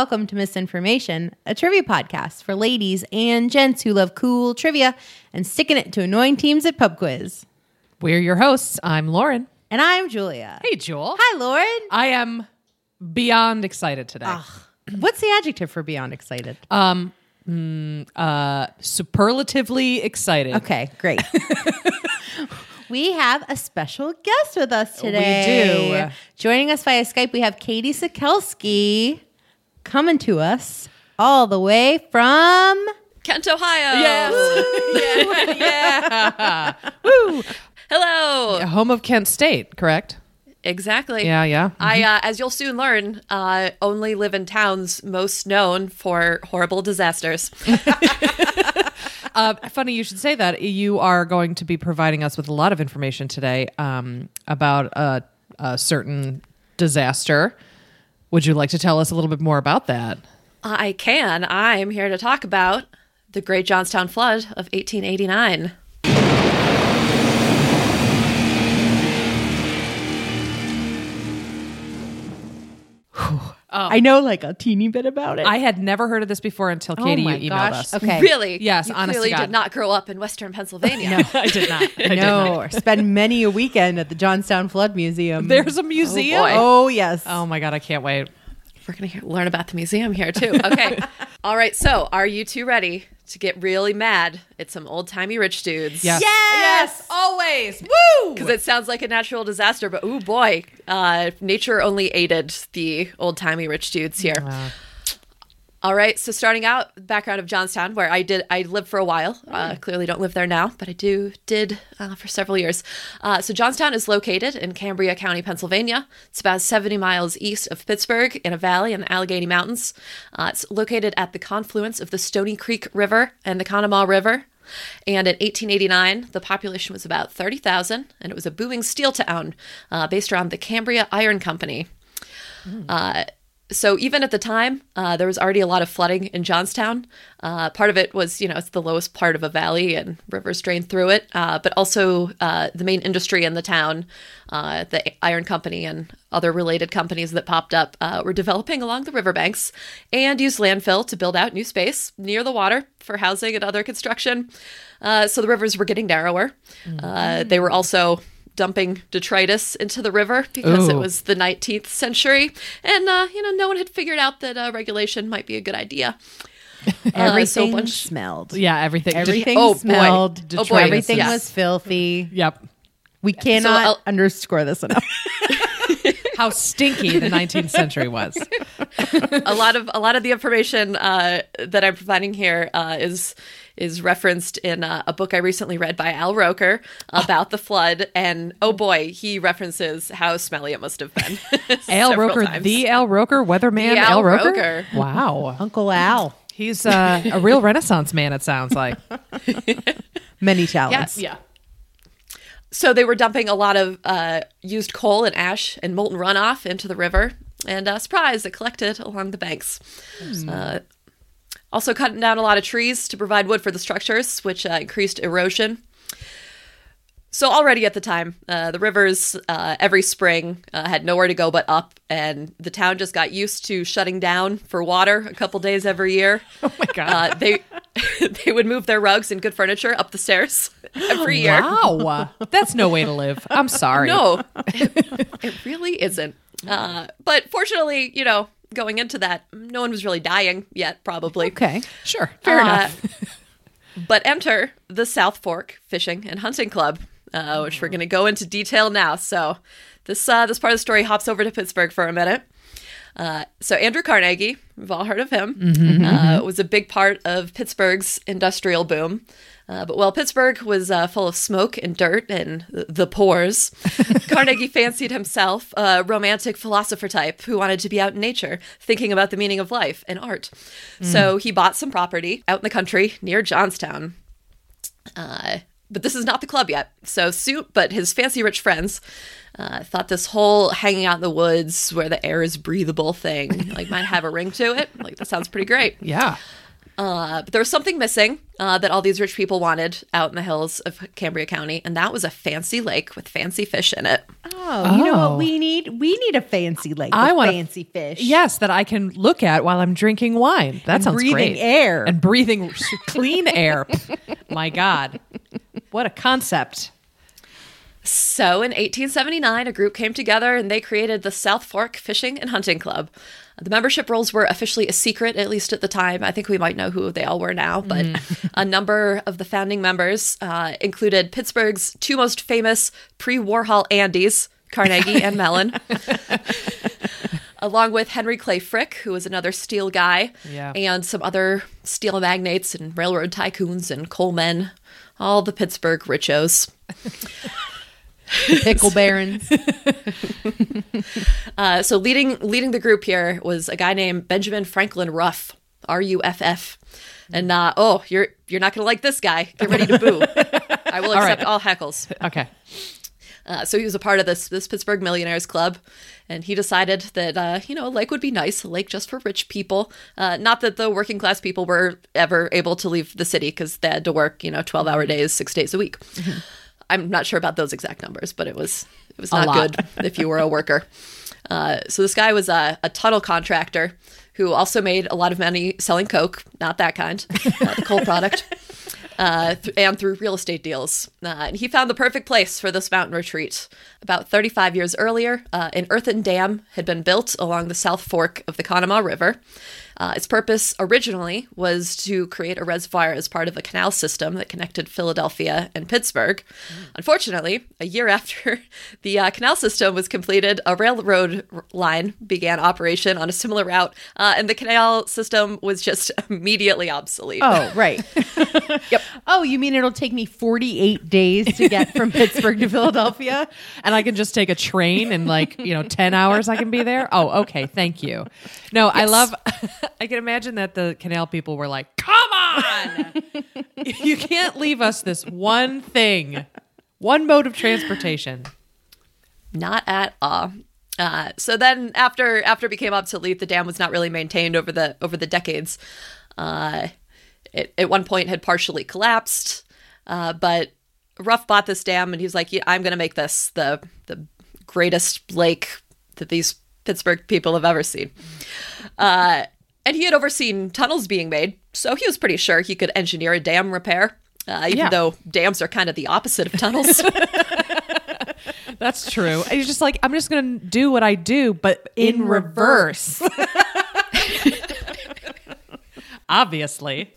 welcome to Misinformation, a trivia podcast for ladies and gents who love cool trivia and sticking it to annoying teams at pub quiz. We're your hosts. I'm Lauren. And I'm Julia. Hey, Jewel. Hi, Lauren. I am beyond excited today. What's the adjective for beyond excited? Um, mm, uh, superlatively excited. Okay, great. we have a special guest with us today. We do. Joining us via Skype, we have Katie Sikelski coming to us all the way from. Kent, Ohio. Yes. yeah. yeah. Woo. Hello. Home of Kent State, correct? Exactly. Yeah, yeah. I, uh, as you'll soon learn, uh, only live in towns most known for horrible disasters. Uh, funny you should say that. You are going to be providing us with a lot of information today um, about a, a certain disaster. Would you like to tell us a little bit more about that? I can. I'm here to talk about the Great Johnstown Flood of 1889. Oh. I know like a teeny bit about it. I had never heard of this before until oh Katie oh my you emailed gosh. us. Okay. Really? Yes, You honest to clearly did not grow up in Western Pennsylvania. No, I did not. I did No, not. or spend many a weekend at the Johnstown Flood Museum. There's a oh, museum. boy. Oh, yes. Oh my god, I can't wait. We're going to learn about the museum here, too. Okay. All right. So, are you two ready to get really mad at some old timey rich dudes? Yes. Yes! always. Woo! Because it sounds like a natural disaster, but oh boy, uh, nature only aided the old timey rich dudes here. All right, so starting out, background of Johnstown, where I did, I lived for a while. Uh, clearly, don't live there now, but I do did uh, for several years. Uh, so Johnstown is located in Cambria County, Pennsylvania. It's about 70 miles east of Pittsburgh, in a valley in the Allegheny Mountains. Uh, it's located at the confluence of the Stony Creek River and the Conemaugh River. And in 1889, the population was about 30,000, and it was a booming steel town uh, based around the Cambria Iron Company. Uh, so even at the time, uh, there was already a lot of flooding in Johnstown. Uh, part of it was, you know, it's the lowest part of a valley and rivers drain through it. Uh, but also uh, the main industry in the town, uh, the iron company and other related companies that popped up, uh, were developing along the riverbanks and used landfill to build out new space near the water for housing and other construction. Uh, so the rivers were getting narrower. Uh, they were also dumping detritus into the river because it was the 19th century and uh, you know no one had figured out that uh, regulation might be a good idea Everything so bunch- smelled. Yeah, everything. Everything Oh, boy. smelled. Oh, boy. Everything Yes. was filthy. Yep. We cannot I'll- underscore this enough. How stinky the 19th century was. a lot of a lot of the information uh, that I'm providing here uh, is is referenced in uh, a book I recently read by Al Roker about the flood, and oh boy, he references how smelly it must have been. Al Roker, times. the Al Roker, weatherman The Al, Al Roker. Roker. Wow. Uncle Al. He's uh, a real Renaissance man, it sounds like. Many talents. Yeah. So they were dumping a lot of uh, used coal and ash and molten runoff into the river, and uh, surprise, it collected along the banks. Uh, also, cutting down a lot of trees to provide wood for the structures, which uh, increased erosion. So already at the time, uh, the rivers uh, every spring uh, had nowhere to go but up, and the town just got used to shutting down for water a couple days every year. Oh my God. Uh, they they would move their rugs and good furniture up the stairs every year. Wow. That's no way to live. I'm sorry. No, it, it really isn't. Uh, but fortunately, you know, going into that, no one was really dying yet, probably. Okay. Sure. Fair Uh, enough. But enter the South Fork Fishing and Hunting Club, uh, which we're going to go into detail now. So this uh, this part of the story hops over to Pittsburgh for a minute. Uh, so Andrew Carnegie, we've all heard of him, uh, was a big part of Pittsburgh's industrial boom. Uh, but while Pittsburgh was uh, full of smoke and dirt and th- the pores, Carnegie fancied himself a romantic philosopher type who wanted to be out in nature, thinking about the meaning of life and art. So he bought some property out in the country near Johnstown. Uh, but this is not the club yet. So Suit, but his fancy rich friends uh, thought this whole hanging out in the woods where the air is breathable thing like might have a ring to it. Like that sounds pretty great. yeah. Uh, but there was something missing uh, that all these rich people wanted out in the hills of Cambria County, and that was a fancy lake with fancy fish in it. Oh, you know Oh. what we need? We need a fancy lake I with wanna- fancy fish. Yes, that I can look at while I'm drinking wine. That And sounds breathing great. air. and breathing clean air. My God, what a concept! So in 1879, a group came together and they created the South Fork Fishing and Hunting Club. The membership rolls were officially a secret, at least at the time. I think we might know who they all were now, but a number of the founding members uh, included Pittsburgh's two most famous pre Warhol Andys, Carnegie and Mellon. Along with Henry Clay Frick, who was another steel guy, Yeah. and some other steel magnates and railroad tycoons and coal men, all the Pittsburgh richos. Pickle barons. Uh, so leading leading the group here was a guy named Benjamin Franklin Ruff, R U F F. And uh, oh, you're you're not gonna like this guy. Get ready to boo. I will accept all heckles. Okay, Uh, so he was a part of this this Pittsburgh Millionaires Club, and he decided that uh, you know a lake would be nice, a lake just for rich people. Uh, not that the working class people were ever able to leave the city because they had to work you know twelve hour days, six days a week. I'm not sure about those exact numbers, but it was it was not good if you were a worker. Uh, so this guy was a, a tunnel contractor who also made a lot of money selling coke, not that kind, uh, the coal product uh, th- and through real estate deals. Uh, and he found the perfect place for this mountain retreat. About 35 years earlier, uh, an earthen dam had been built along the South Fork of the Conemaugh River. Uh, its purpose originally was to create a reservoir as part of a canal system that connected Philadelphia and Pittsburgh. Unfortunately, a year after the uh, canal system was completed, a railroad r- line began operation on a similar route, uh, and the canal system was just immediately obsolete. Oh, right. Yep. Oh, you mean it'll take me 48 days to get from Pittsburgh to Philadelphia? and I can just take a train and like you know ten hours I can be there. Oh, okay, thank you. No, I love. I can imagine that the canal people were like, "Come on, you can't leave us this one thing, one mode of transportation." Not at all. Uh, so then, after after it became obsolete, the dam was not really maintained over the over the decades. Uh, it at one point had partially collapsed, uh, but Ruff bought this dam, and he was like, yeah, "I'm going to make this the the greatest lake that these Pittsburgh people have ever seen." Uh, and he had overseen tunnels being made, so he was pretty sure he could engineer a dam repair. Uh, even Yeah. though dams are kind of the opposite of tunnels. That's true. He's just like, I'm just gonna do what I do, but in, In reverse. Obviously.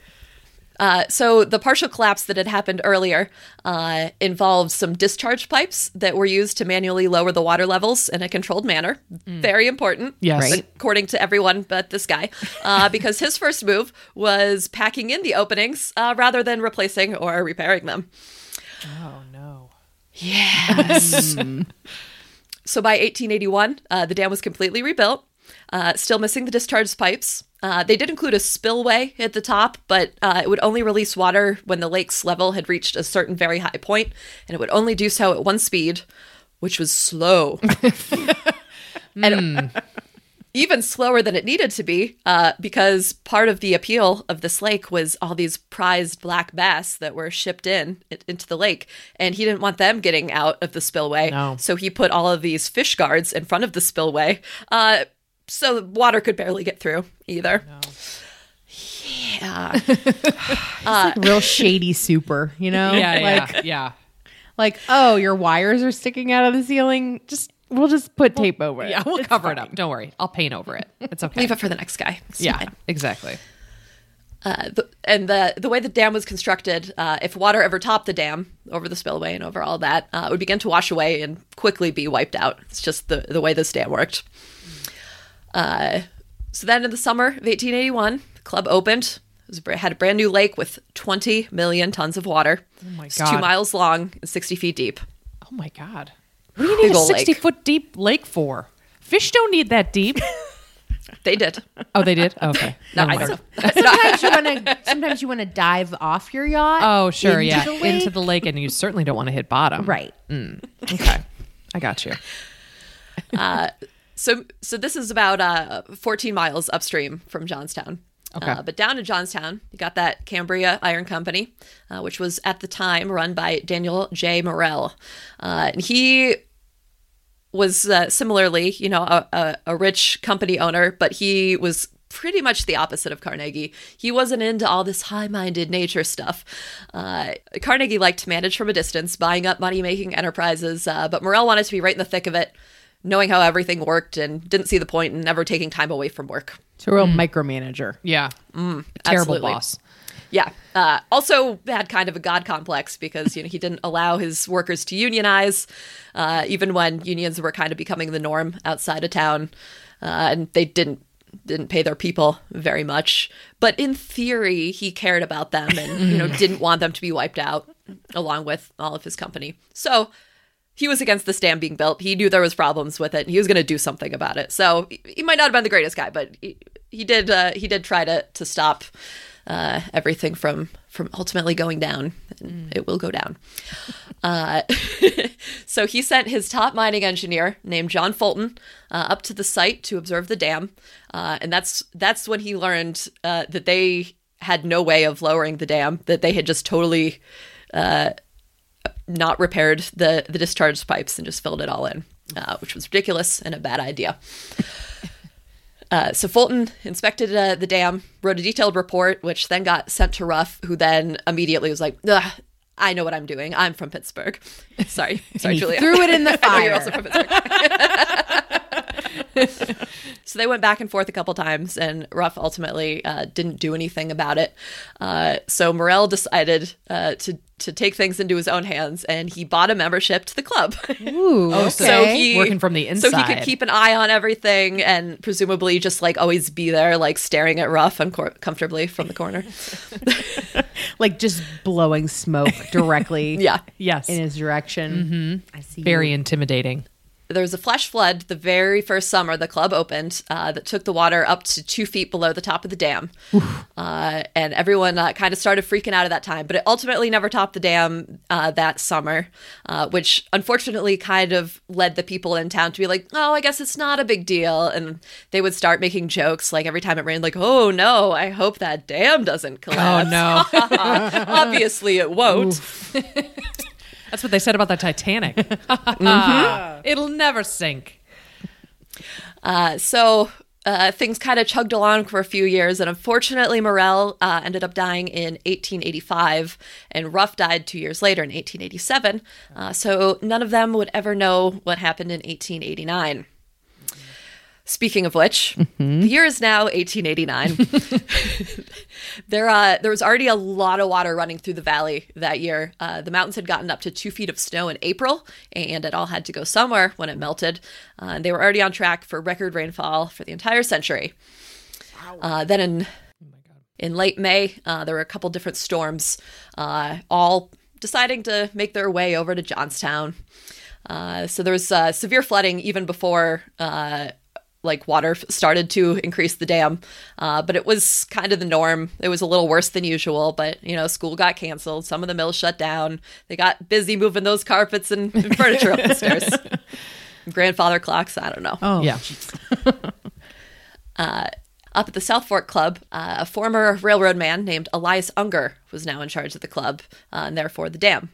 Uh, so the partial collapse that had happened earlier uh, involved some discharge pipes that were used to manually lower the water levels in a controlled manner. Very important, Yes. Right. according to everyone but this guy, uh, because his first move was packing in the openings uh, rather than replacing or repairing them. Oh no. Yes. so by 1881, uh, the dam was completely rebuilt, uh, still missing the discharge pipes. Uh, they did include a spillway at the top, but uh, it would only release water when the lake's level had reached a certain very high point, and it would only do so at one speed, which was slow. and even slower than it needed to be, uh, because part of the appeal of this lake was all these prized black bass that were shipped in into the lake, and he didn't want them getting out of the spillway. No. So he put all of these fish guards in front of the spillway, uh, so the water could barely get through either. Yeah. like real shady super, you know? Yeah, like, yeah, yeah. like, oh, your wires are sticking out of the ceiling. Just we'll just put tape over it. Yeah, we'll It's cover it up. Don't worry. I'll paint over it. It's okay. Leave it for the next guy. It's yeah, fine. exactly. Uh, the, and the the way the dam was constructed, uh, if water ever topped the dam over the spillway and over all that, uh, it would begin to wash away and quickly be wiped out. It's just the the way this dam worked. Uh, so then, in the summer of 1881, the club opened. It was, a- had a brand new lake with 20 million tons of water. Oh my It's God. two miles long and 60 feet deep. Oh my god. What do you need Big a ol' lake. 60 foot deep lake for? Fish don't need that deep. They did. oh, they did? Okay. No, Never I mind. Sometimes you want to. Sometimes you want to dive off your yacht. Oh, sure. into yeah. the lake. Into the lake, and you certainly don't want to hit bottom. right. Okay. I got you. So so this is about uh, 14 miles upstream from Johnstown. Okay. Uh, but down in Johnstown, you got that Cambria Iron Company, uh, which was at the time run by Daniel J. Morrell. Uh, and he was uh, similarly, you know, a, a, a rich company owner, but he was pretty much the opposite of Carnegie. He wasn't into all this high minded nature stuff. Uh, Carnegie liked to manage from a distance, buying up money making enterprises, uh, but Morrell wanted to be right in the thick of it, knowing how everything worked, and didn't see the point in never taking time away from work. It's a real micromanager. Yeah. Terrible boss. Yeah. Uh, also had kind of a god complex because you know he didn't allow his workers to unionize, uh, even when unions were kind of becoming the norm outside of town, uh, and they didn't didn't pay their people very much. But in theory, he cared about them and you know didn't want them to be wiped out, along with all of his company. So he was against the dam being built. He knew there was problems with it, he was going to do something about it. So he- might not have been the greatest guy, but he, he did uh, he did try to to stop uh, everything from from ultimately going down. And It will go down. Uh, so he sent his top mining engineer named John Fulton uh, up to the site to observe the dam, uh, and that's that's when he learned uh, that they had no way of lowering the dam. That they had just totally not repaired the the discharge pipes and just filled it all in, uh, which was ridiculous and a bad idea. Uh, so Fulton inspected uh, the dam, wrote a detailed report, which then got sent to Ruff, who then immediately was like, "I know what I'm doing. I'm from Pittsburgh." Sorry, sorry, Julia. threw it in the know you're fire. also from Pittsburgh. so they went back and forth a couple times, and Ruff ultimately uh, didn't do anything about it. Uh, so Morrell decided uh, to to take things into his own hands, and he bought a membership to the club. Ooh, okay. So he Working from the inside, So he could keep an eye on everything, and presumably just like always be there, like staring at Ruff uncomfortably from the corner. like just blowing smoke directly yeah. Yes. in his direction. I see. Very intimidating. There was a flash flood the very first summer the club opened uh, that took the water up to two feet below the top of the dam. Uh, and everyone uh, kind of started freaking out at that time, but it ultimately never topped the dam uh, that summer, uh, which unfortunately kind of led the people in town to be like, oh, I guess it's not a big deal. And they would start making jokes like every time it rained, like, oh no, I hope that dam doesn't collapse. Oh collapse. no. Obviously it won't. That's what they said about the Titanic. It'll never sink. Uh, so uh, things kind of chugged along for a few years, and unfortunately, Morrell uh, ended up dying in 1885, and Ruff died two years later in 1887. Uh, so none of them would ever know what happened in 1889. Speaking of which, the year is now 1889. there, uh, there was already a lot of water running through the valley that year. Uh, the mountains had gotten up to two feet of snow in April, and it all had to go somewhere when it melted. Uh, and they were already on track for record rainfall for the entire century. Uh, then in in late May, uh, there were a couple different storms, uh, all deciding to make their way over to Johnstown. Uh, so there was uh, severe flooding even before uh, like water started to increase the dam, uh, but it was kind of the norm. It was a little worse than usual, but you know, school got canceled. Some of the mills shut down. They got busy moving those carpets and, and furniture up the stairs. Grandfather clocks. I don't know. Oh, Yeah. Up at the South Fork Club, uh, a former railroad man named Elias Unger was now in charge of the club uh, and therefore the dam.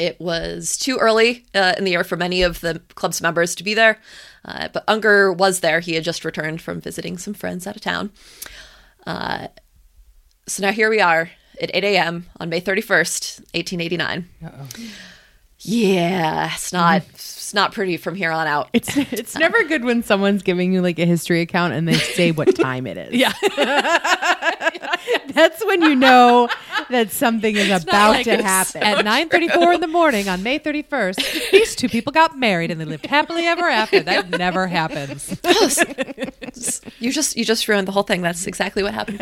It was too early uh, in the year for many of the club's members to be there, uh, but Unger was there. He had just returned from visiting some friends out of town. Uh, so now here we are at 8 a.m. on May 31st, 1889. Yeah, it's not mm-hmm. it's not pretty from here on out. It's it's never good when someone's giving you like a history account and they say what time it is. Yeah. That's when you know that something is about like to it's happen. At 9:34 in the morning on May 31st, these two people got married and they lived happily ever after. That never happens. You just you just ruined the whole thing. That's exactly what happened.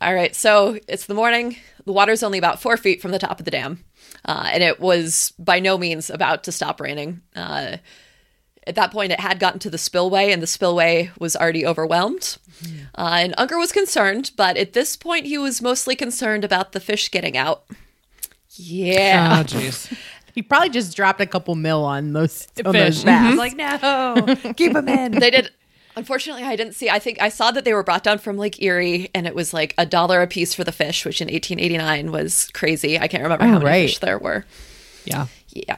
All right, so it's the morning. The water's only about four feet from the top of the dam, uh, and it was by no means about to stop raining. Uh, at that point, it had gotten to the spillway, and the spillway was already overwhelmed. Uh, and Unger was concerned, but at this point, he was mostly concerned about the fish getting out. Yeah. Oh jeez. he probably just dropped a couple mil on those on those Fish. bass. Like no, keep them in. they did Unfortunately, I didn't see. I think I saw that they were brought down from Lake Erie, and it was like a dollar a piece for the fish, which in 1889 was crazy. I can't remember how many right. fish there were. Yeah. Yeah.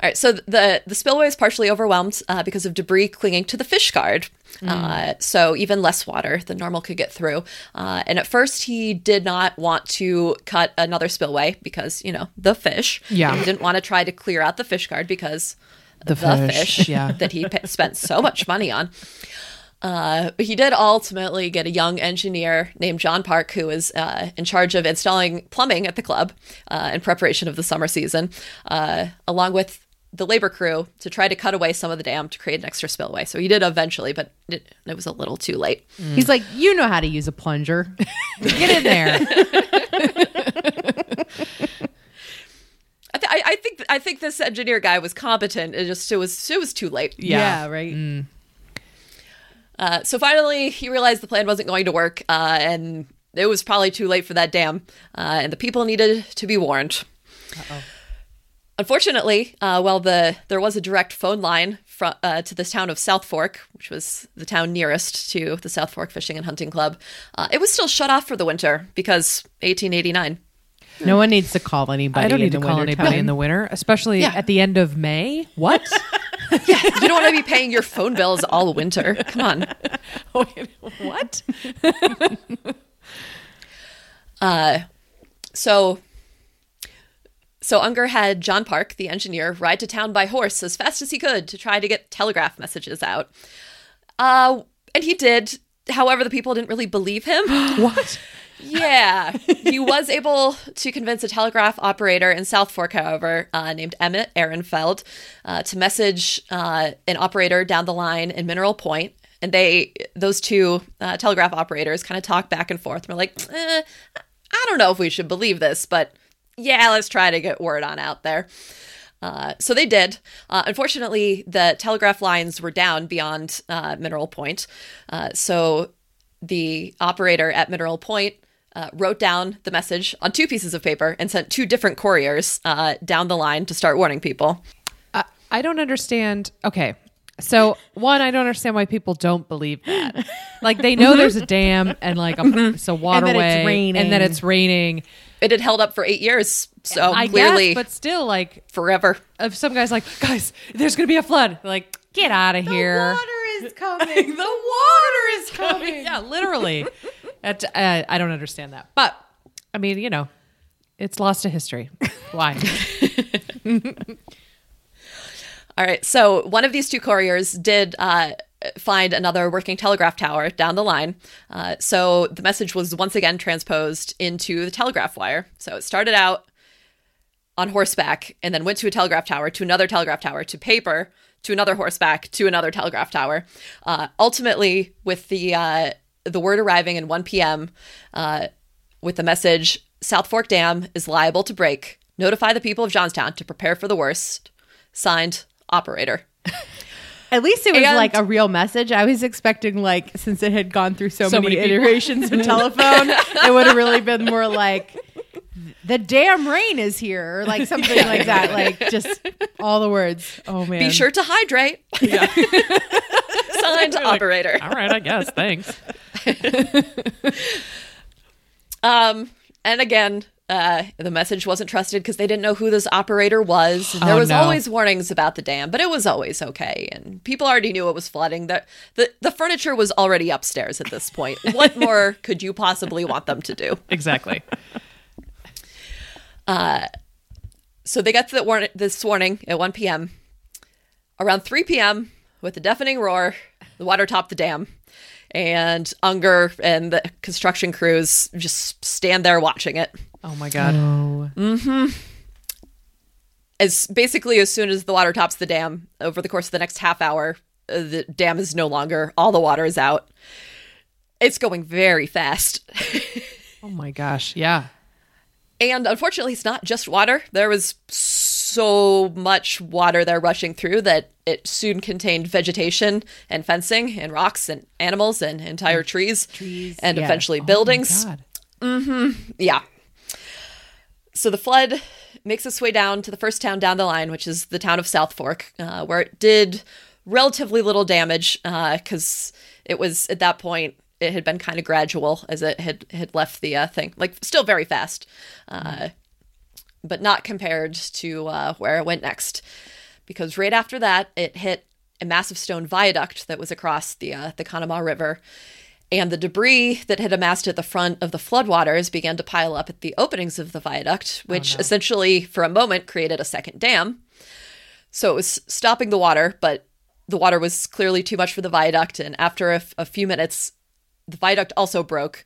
All right. So the the spillway is partially overwhelmed uh, because of debris clinging to the fish guard. Uh, so even less water than normal could get through. Uh, and at first, he did not want to cut another spillway because you know the fish. Yeah. And he didn't want to try to clear out the fish guard because The the, fish, fish, yeah. that he spent so much money on. Uh, he did ultimately get a young engineer named John Parke, who was uh, in charge of installing plumbing at the club uh, in preparation of the summer season, uh, along with the labor crew to try to cut away some of the dam to create an extra spillway. So he did eventually, but it, it was a little too late. He's like, you know how to use a plunger. Get in there. I, th- I, I think I think this engineer guy was competent. It just it was it was too late. Yeah. right. Uh, so finally, he realized the plan wasn't going to work, uh, and it was probably too late for that dam, uh, and the people needed to be warned. Unfortunately, uh, while the there was a direct phone line fro- uh, to this town of South Fork, which was the town nearest to the South Fork Fishing and Hunting Club, uh, it was still shut off for the winter because 1889. No one needs to call anybody. I don't in need to call wintertime. anybody in the winter, especially Yeah. at the end of May. What? You don't want to be paying your phone bills all winter. Come on. what? So, so Unger had John Parke, the engineer, ride to town by horse as fast as he could to try to get telegraph messages out. Uh, and he did. However, the people didn't really believe him. What? Yeah, he was able to convince a telegraph operator in South Fork, however, uh, named Emmett Ehrenfeld, uh, to message uh, an operator down the line in Mineral Point. And they, those two uh, telegraph operators, kind of talk back and forth. And we're like, eh, I don't know if we should believe this, but yeah, let's try to get word on out there. Uh, so they did. Uh, unfortunately, the telegraph lines were down beyond uh, Mineral Point. Uh, so the operator at Mineral Point uh, wrote down the message on two pieces of paper and sent two different couriers uh, down the line to start warning people. I, I don't understand. Okay. So, one, I don't understand why people don't believe that. Like, they know there's a dam and like a, it's a waterway, raining. and that it's raining. It had held up for eight years, so I clearly guess, but still, like, forever. if some guy's like, guys, there's gonna be a flood, like, get out of here. Water is coming. the water is coming. yeah, literally. That, uh, I don't understand that, but I mean, you know, it's lost to history. Why? All right. So one of these two couriers did uh, find another working telegraph tower down the line. Uh, so the message was once again transposed into the telegraph wire. So it started out on horseback and then went to a telegraph tower, to another telegraph tower, to paper, to another horseback, to another telegraph tower. Uh, ultimately, with the uh, the word arriving in 1 p.m. Uh, with the message South Fork Dam is liable to break. Notify the people of Johnstown to prepare for the worst. Signed, operator. At least it was And- like a real message. I was expecting like since it had gone through so, So many, many iterations of telephone, it would have really been more like the damn rain is here or like something like that. Like just all the words. Oh man. Be sure to hydrate. Signed, operator. All right, I guess. Thanks. Um, and again, uh, the message wasn't trusted because they didn't know who this operator was. And there Oh, was no. always warnings about the dam, but it was always okay. And people already knew it was flooding. The, the, the furniture was already upstairs at this point. What more could you possibly want them to do? Exactly. So they got the warn- this warning at 1 p.m. Around 3 p.m., with a deafening roar, the water topped the dam. And Unger and the construction crews just stand there watching it. Oh my god. as basically as soon as the water tops the dam over the course of the next half hour uh, the dam is no longer all the water is out it's going very fast Oh my gosh. Yeah. And unfortunately it's not just water there was so much water there rushing through that it soon contained vegetation and fencing and rocks and animals and entire mm. trees, Trees, and yeah. eventually Oh buildings God. Mm-hmm. Yeah. So the flood makes its way down to the first town down the line, which is the town of South Fork, uh, where it did relatively little damage uh, because it was at that point it had been kind of gradual as it had had left the uh, thing, like still very fast, uh, but not compared to uh, where it went next. Because right after that, it hit a massive stone viaduct that was across the uh, the Conemaugh River, and the debris that had amassed at the front of the floodwaters began to pile up at the openings of the viaduct, which essentially, for a moment, created a second dam. So it was stopping the water, but the water was clearly too much for the viaduct. And after a, f- a few minutes, the viaduct also broke,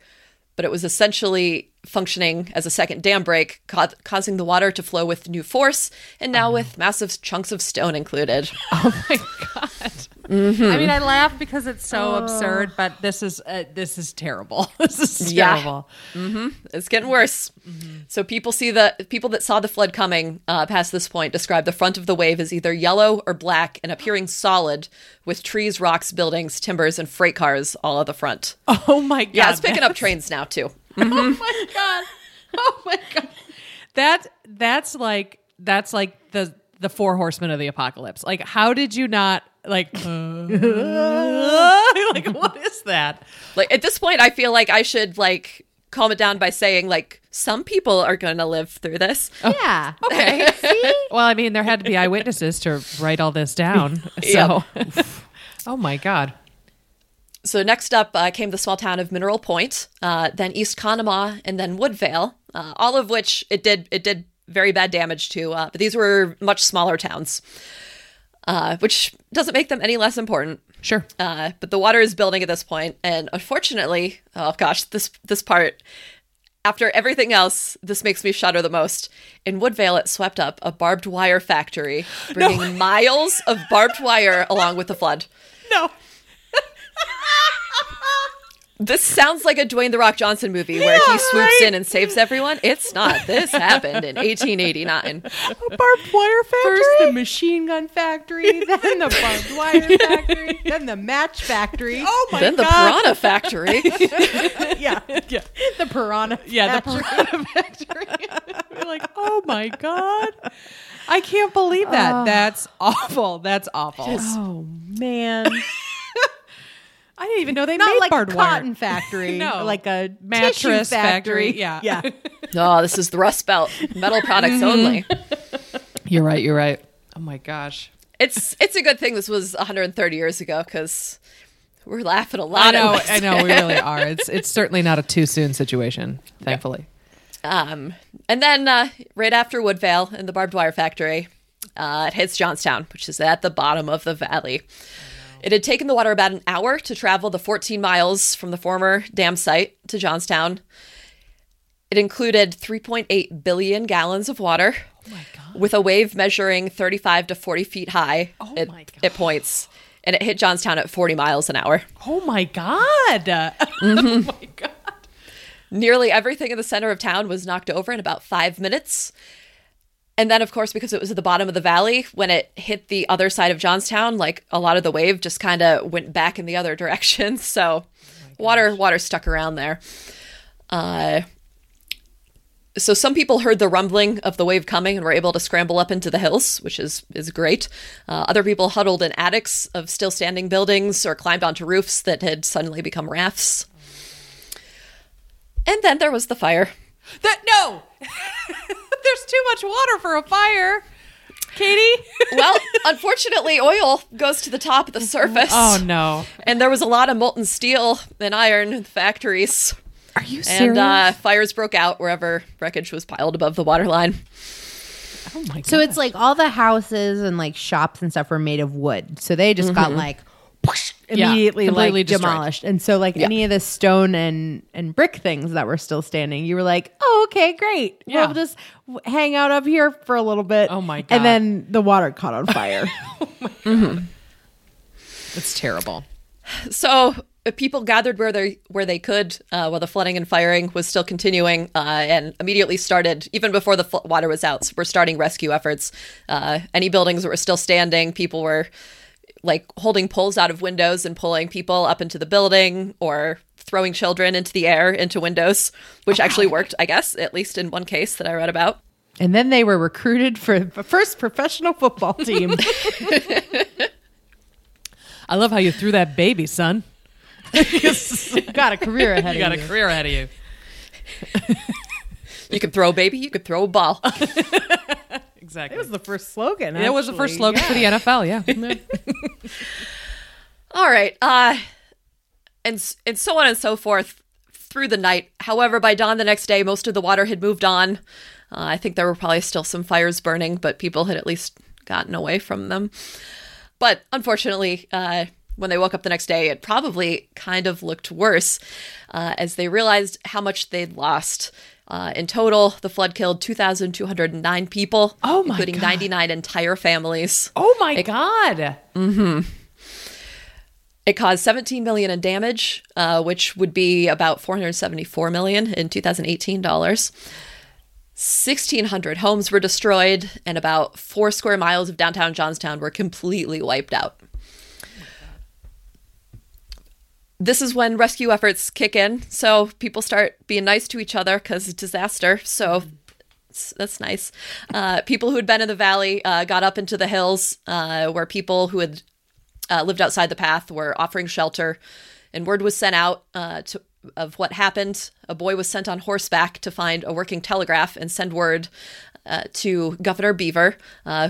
but it was essentially functioning as a second dam break, ca- causing the water to flow with new force, and now uh-huh. with massive chunks of stone included. Oh my god! I mean, I laugh because it's so absurd, but this is uh, this is terrible. this is Yeah. terrible. It's getting worse. So people see the people that saw the flood coming uh, past this point describe the front of the wave as either yellow or black and appearing solid, with trees, rocks, buildings, timbers, and freight cars all at the front. Oh my god! Yeah, it's picking up trains now too. Oh my god! Oh my god! That that's like that's like the the four horsemen of the apocalypse. Like, how did you not like? like, what is that? Like at this point, I feel like I should like calm it down by saying like some people are going to live through this. Yeah. Okay. Well, I mean, there had to be eyewitnesses to write all this down. So, oh my god. So next up uh, came the small town of Mineral Point, uh, then East Conemaugh, and then Woodvale. Uh, all of which it did it did very bad damage to, uh, but these were much smaller towns, uh, which doesn't make them any less important. Sure. Uh, but the water is building at this point, and unfortunately, oh gosh, this this part. After everything else, this makes me shudder the most. In Woodvale, it swept up a barbed wire factory, bringing miles of barbed wire along with the flood. No. This sounds like a Dwayne the Rock Johnson movie where he swoops right? in and saves everyone. It's not. This happened in 1889. A barbed wire factory. First the machine gun factory, then the barbed wire factory, then the match factory. oh my then the god. Piranha Factory. yeah, Yeah. the piranha. Yeah, the factory. piranha factory. You're like, oh my god. I can't believe that. Ah. That's awful. That's awful. Oh man, I didn't even know they not made like a barbed wire. cotton factory, No. like a Mattress factory, factory. yeah. yeah. oh, this is the Rust Belt. Metal products only. You're right. You're right. Oh my gosh. It's it's a good thing this was 130 years ago because we're laughing a lot. I know. I know. We really are. It's it's certainly not a too soon situation. Thankfully. Um, and then uh, right after Woodvale and the barbed wire factory, uh, it hits Johnstown, which is at the bottom of the valley. It had taken the water about an hour to travel the 14 miles from the former dam site to Johnstown. It included 3.8 billion gallons of water, oh with a wave measuring 35 to 40 feet high Oh at, my God. at points. And it hit Johnstown at 40 miles an hour. Oh my god. Mm-hmm. Oh my god. Nearly everything in the center of town was knocked over in about five minutes. And then, of course, because it was at the bottom of the valley, when it hit the other side of Johnstown, like a lot of the wave just kind of went back in the other direction. So, water water stuck around there. Uh, so some people heard the rumbling of the wave coming and were able to scramble up into the hills, which is is great. Uh, other people huddled in attics of still standing buildings or climbed onto roofs that had suddenly become rafts. And then there was the fire. That no. There's too much water for a fire. Katie. Well, unfortunately, oil goes to the top of the surface. oh no. And there was a lot of molten steel and iron in the factories. Are you serious? And uh, fires broke out wherever wreckage was piled above the waterline. oh my god. So it's like all the houses and like shops and stuff were made of wood. So they just got like whoosh, Yeah, immediately completely like destroyed. demolished. And so like any of the stone and and brick things that were still standing, you were like, "Oh, okay, great. Yeah. We'll just hang out up here for a little bit." Oh my God. And then the water caught on fire. it's terrible. So uh, people gathered where they where they could uh, while the flooding and firing was still continuing, uh, and immediately started even before the fl- water was out. So we're starting rescue efforts. Uh, any buildings that were still standing, people were like holding poles out of windows and pulling people up into the building, or throwing children into the air into windows, which oh actually worked, I guess, at least in one case that I read about. and then they were recruited for the first professional football team. I love how you threw that baby, son. got a career ahead of You got of a career ahead of you. You could throw a baby, you could throw a ball. Exactly. It was the first slogan. It was the first actually. slogan for the NFL. Yeah. All right. Uh and and so on and so forth through the night. However, by dawn the next day, most of the water had moved on. Uh, I think there were probably still some fires burning, but people had at least gotten away from them. But unfortunately, uh, when they woke up the next day, it probably kind of looked worse uh, as they realized how much they'd lost. Uh, in total, the flood killed 2,209 people, Oh my including God. 99 entire families. oh my god. It caused 17 million in damage, uh, which would be about 474 million in 2018 dollars. 1,600 homes were destroyed, and about four square miles of downtown Johnstown were completely wiped out. This is when rescue efforts kick in. So people start being nice to each other because disaster. So that's nice. Uh, people who had been in the valley uh, got up into the hills uh, where people who had uh, lived outside the path were offering shelter, and word was sent out uh, to, of what happened. A boy was sent on horseback to find a working telegraph and send word uh, to Governor Beaver,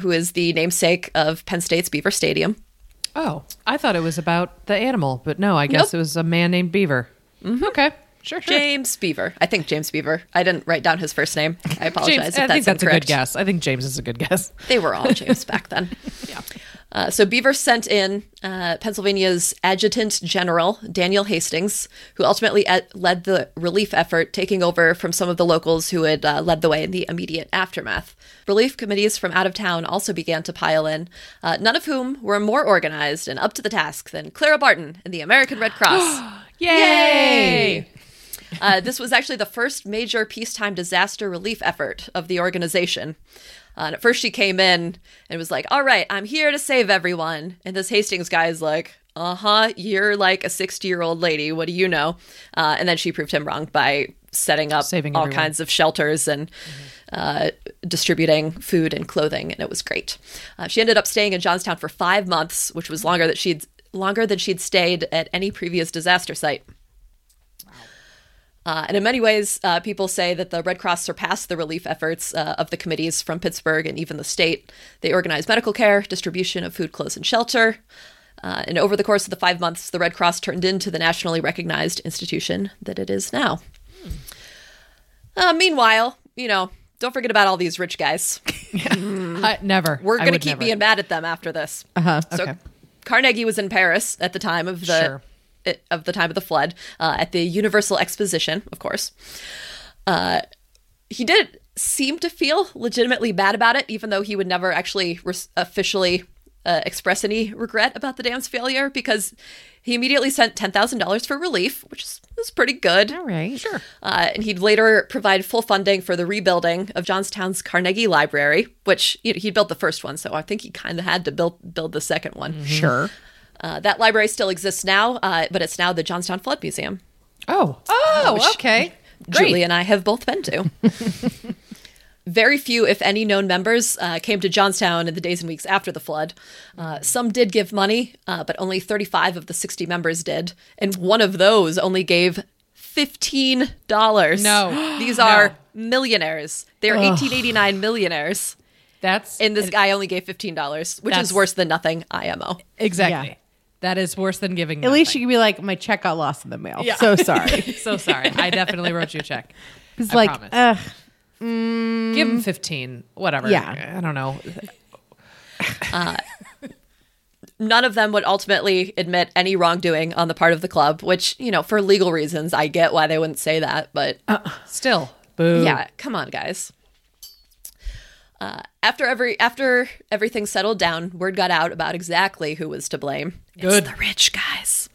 who is the namesake of Penn State's Beaver Stadium. Oh, I thought it was about the animal, but no, I guess Nope. it was a man named Beaver. Mm-hmm. Okay, sure, sure. James Beaver. I think James Beaver. I didn't write down his first name. I apologize James, if I that's think that's a good guess. I think James is a good guess. They were all James back then. Yeah. Uh, so Beaver sent in uh, Pennsylvania's Adjutant General Daniel Hastings, who ultimately ed- led the relief effort, taking over from some of the locals who had uh, led the way in the immediate aftermath. Relief committees from out of town also began to pile in, uh, none of whom were more organized and up to the task than Clara Barton and the American Red Cross. Yay! Uh, this was actually the first major peacetime disaster relief effort of the organization. Uh, and at first, she came in and was like, All right, I'm here to save everyone. And this Hastings guy is like, Uh huh, you're like a 60 year old lady. What do you know? Uh, and then she proved him wrong by setting up Saving all everyone. kinds of shelters and uh, distributing food and clothing, and it was great. Uh, she ended up staying in Johnstown for five months, which was longer that she'd longer than she'd stayed at any previous disaster site. Uh, and in many ways, uh, people say that the Red Cross surpassed the relief efforts uh, of the committees from Pittsburgh and even the state. They organized medical care, distribution of food, clothes, and shelter. Uh, and over the course of the five months, the Red Cross turned into the nationally recognized institution that it is now. Uh, meanwhile, you know, don't forget about all these rich guys. I, never. We're going to keep never. being mad at them after this. Uh-huh. So Okay. Carnegie was in Paris at the time of the Sure. Of the time of the flood uh, at the Universal Exposition, of course. Uh, he did seem to feel legitimately bad about it, even though he would never actually res- officially uh, express any regret about the dam's failure, because he immediately sent ten thousand dollars for relief, which is, is pretty good. All right. Sure. Uh, and he'd later provide full funding for the rebuilding of Johnstown's Carnegie Library, which he he built the first one, so I think he kind of had to build build the second one. Sure. Uh, that library still exists now, uh, but it's now the Johnstown Flood Museum. Oh, oh, which okay. Great. Julie and I have both been to. Very few, if any, known members uh, came to Johnstown in the days and weeks after the flood. Uh, some did give money, uh, but only 35 of the 60 members did. And one of those only gave $15. No. These No. are millionaires. They're 1889 millionaires. That's And this guy only gave $15, which That's- is worse than nothing, IMO. exactly. Yeah. That is worse than giving. At least you can be like, my check got lost in the mail. Yeah. So sorry. so sorry. I definitely wrote you a check. It's I like, promise. ugh, Give him mm. fifteen. Whatever. Yeah. I don't know. Uh, none of them would ultimately admit any wrongdoing on the part of the club, which, you know, for legal reasons, I get why they wouldn't say that. But uh, Still, boo. yeah, come on, guys. Uh, after every after everything settled down, word got out about exactly who was to blame. Good. It's the rich guys.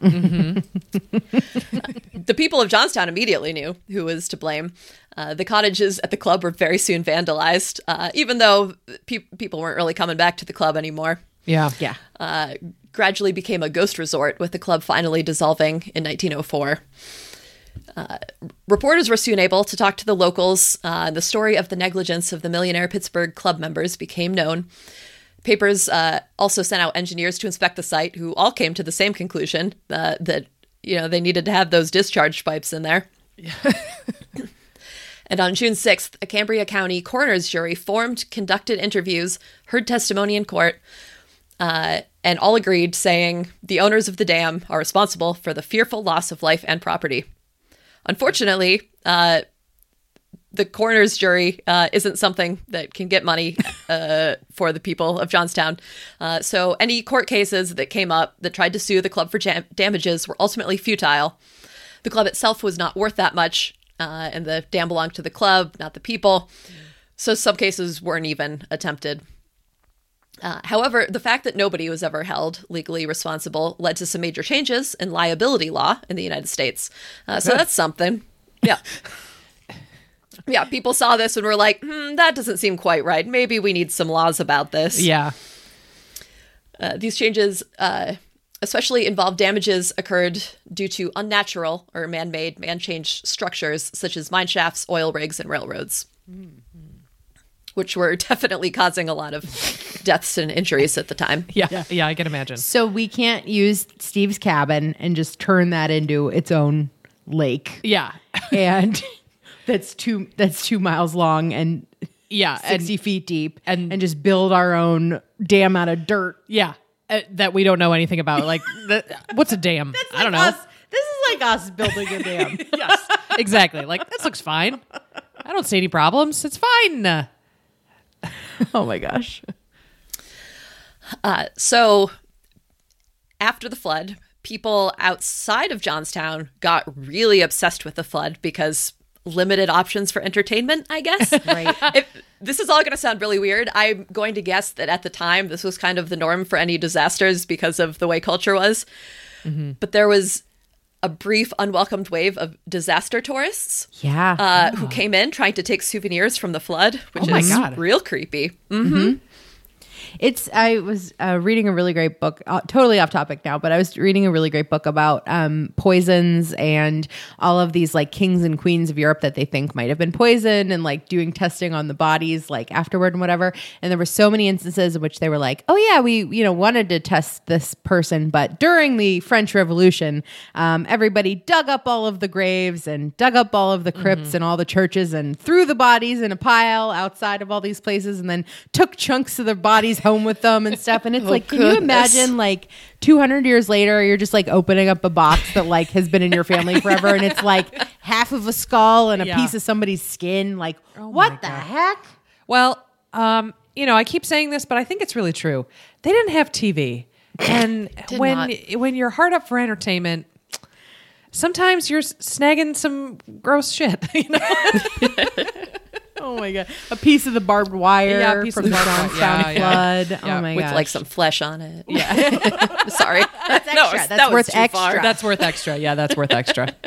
the people of Johnstown immediately knew who was to blame. Uh, the cottages at the club were very soon vandalized, uh, even though pe- people weren't really coming back to the club anymore Yeah. yeah. uh, gradually became a ghost resort, with the club finally dissolving in 1904. Uh, reporters were soon able to talk to the locals. Uh, the story of the negligence of the millionaire Pittsburgh club members became known. papers uh, also sent out engineers to inspect the site, who all came to the same conclusion uh, that you know they needed to have those discharge pipes in there. and on June sixth, a Cambria County coroner's jury formed, conducted interviews, heard testimony in court, uh, and all agreed, saying the owners of the dam are responsible for the fearful loss of life and property. Unfortunately, uh, the coroner's jury uh, isn't something that can get money uh, for the people of Johnstown. Uh, so any court cases that came up that tried to sue the club for jam- damages were ultimately futile. The club itself was not worth that much, uh, and the dam belonged to the club, not the people. So some cases weren't even attempted. Uh, however, the fact that nobody was ever held legally responsible led to some major changes in liability law in the United States. Uh, so that's something. Yeah. yeah, people saw this and were like, hmm, that doesn't seem quite right. Maybe we need some laws about this. Yeah. Uh, these changes uh, especially involved damages occurred due to unnatural or man made, man changed structures such as mine shafts, oil rigs, and railroads, which were definitely causing a lot of deaths and injuries at the time. Yeah. Yeah. I can imagine. So we can't use Steve's cabin and just turn that into its own lake. Yeah. and that's two that's two miles long and Yeah. And, 60 feet deep and- and just build our own dam out of dirt. yeah. Uh, that we don't know anything about. Like, the, what's a dam? I don't know. Us, this is like us building a dam. yes. Exactly. Like, this looks fine. I don't see any problems. It's fine. Oh my gosh. Uh, so after the flood, people outside of Johnstown got really obsessed with the flood because limited options for entertainment, I guess. Right. if, this is all going to sound really weird. I'm going to guess that at the time, this was kind of the norm for any disasters because of the way culture was. But there was a brief, unwelcomed wave of disaster tourists Yeah. uh, who ah. came in trying to take souvenirs from the flood, which Oh is God. real creepy. Mm-hmm. Mm-hmm. It's. I was uh, reading a really great book. Uh, totally off topic now, but I was reading a really great book about um, poisons and all of these like kings and queens of Europe that they think might have been poisoned, and like doing testing on the bodies like afterward and whatever. And there were so many instances in which they were like, "Oh yeah, we you know wanted to test this person, but during the French Revolution, um, everybody dug up all of the graves and dug up all of the crypts and all the churches and threw the bodies in a pile outside of all these places, and then took chunks of their bodies home with them and stuff. And it's like, can you imagine like 200 years later, you're just like opening up a box that like has been in your family forever, and it's like half of a skull and a Yeah. piece of somebody's skin. Like, what the heck? Well, um, you know, I keep saying this, but I think it's really true. They didn't have TV, and when not. when you're hard up for entertainment, sometimes you're snagging some gross shit. You know? Oh my god, a piece of the barbed wire Yeah, a piece from of the the barbed- Johnstown yeah, yeah. flood. Yeah, Oh my with god, like some flesh on it. Yeah. Sorry. That's extra. That's worth extra. that's worth extra. Yeah, that's worth extra.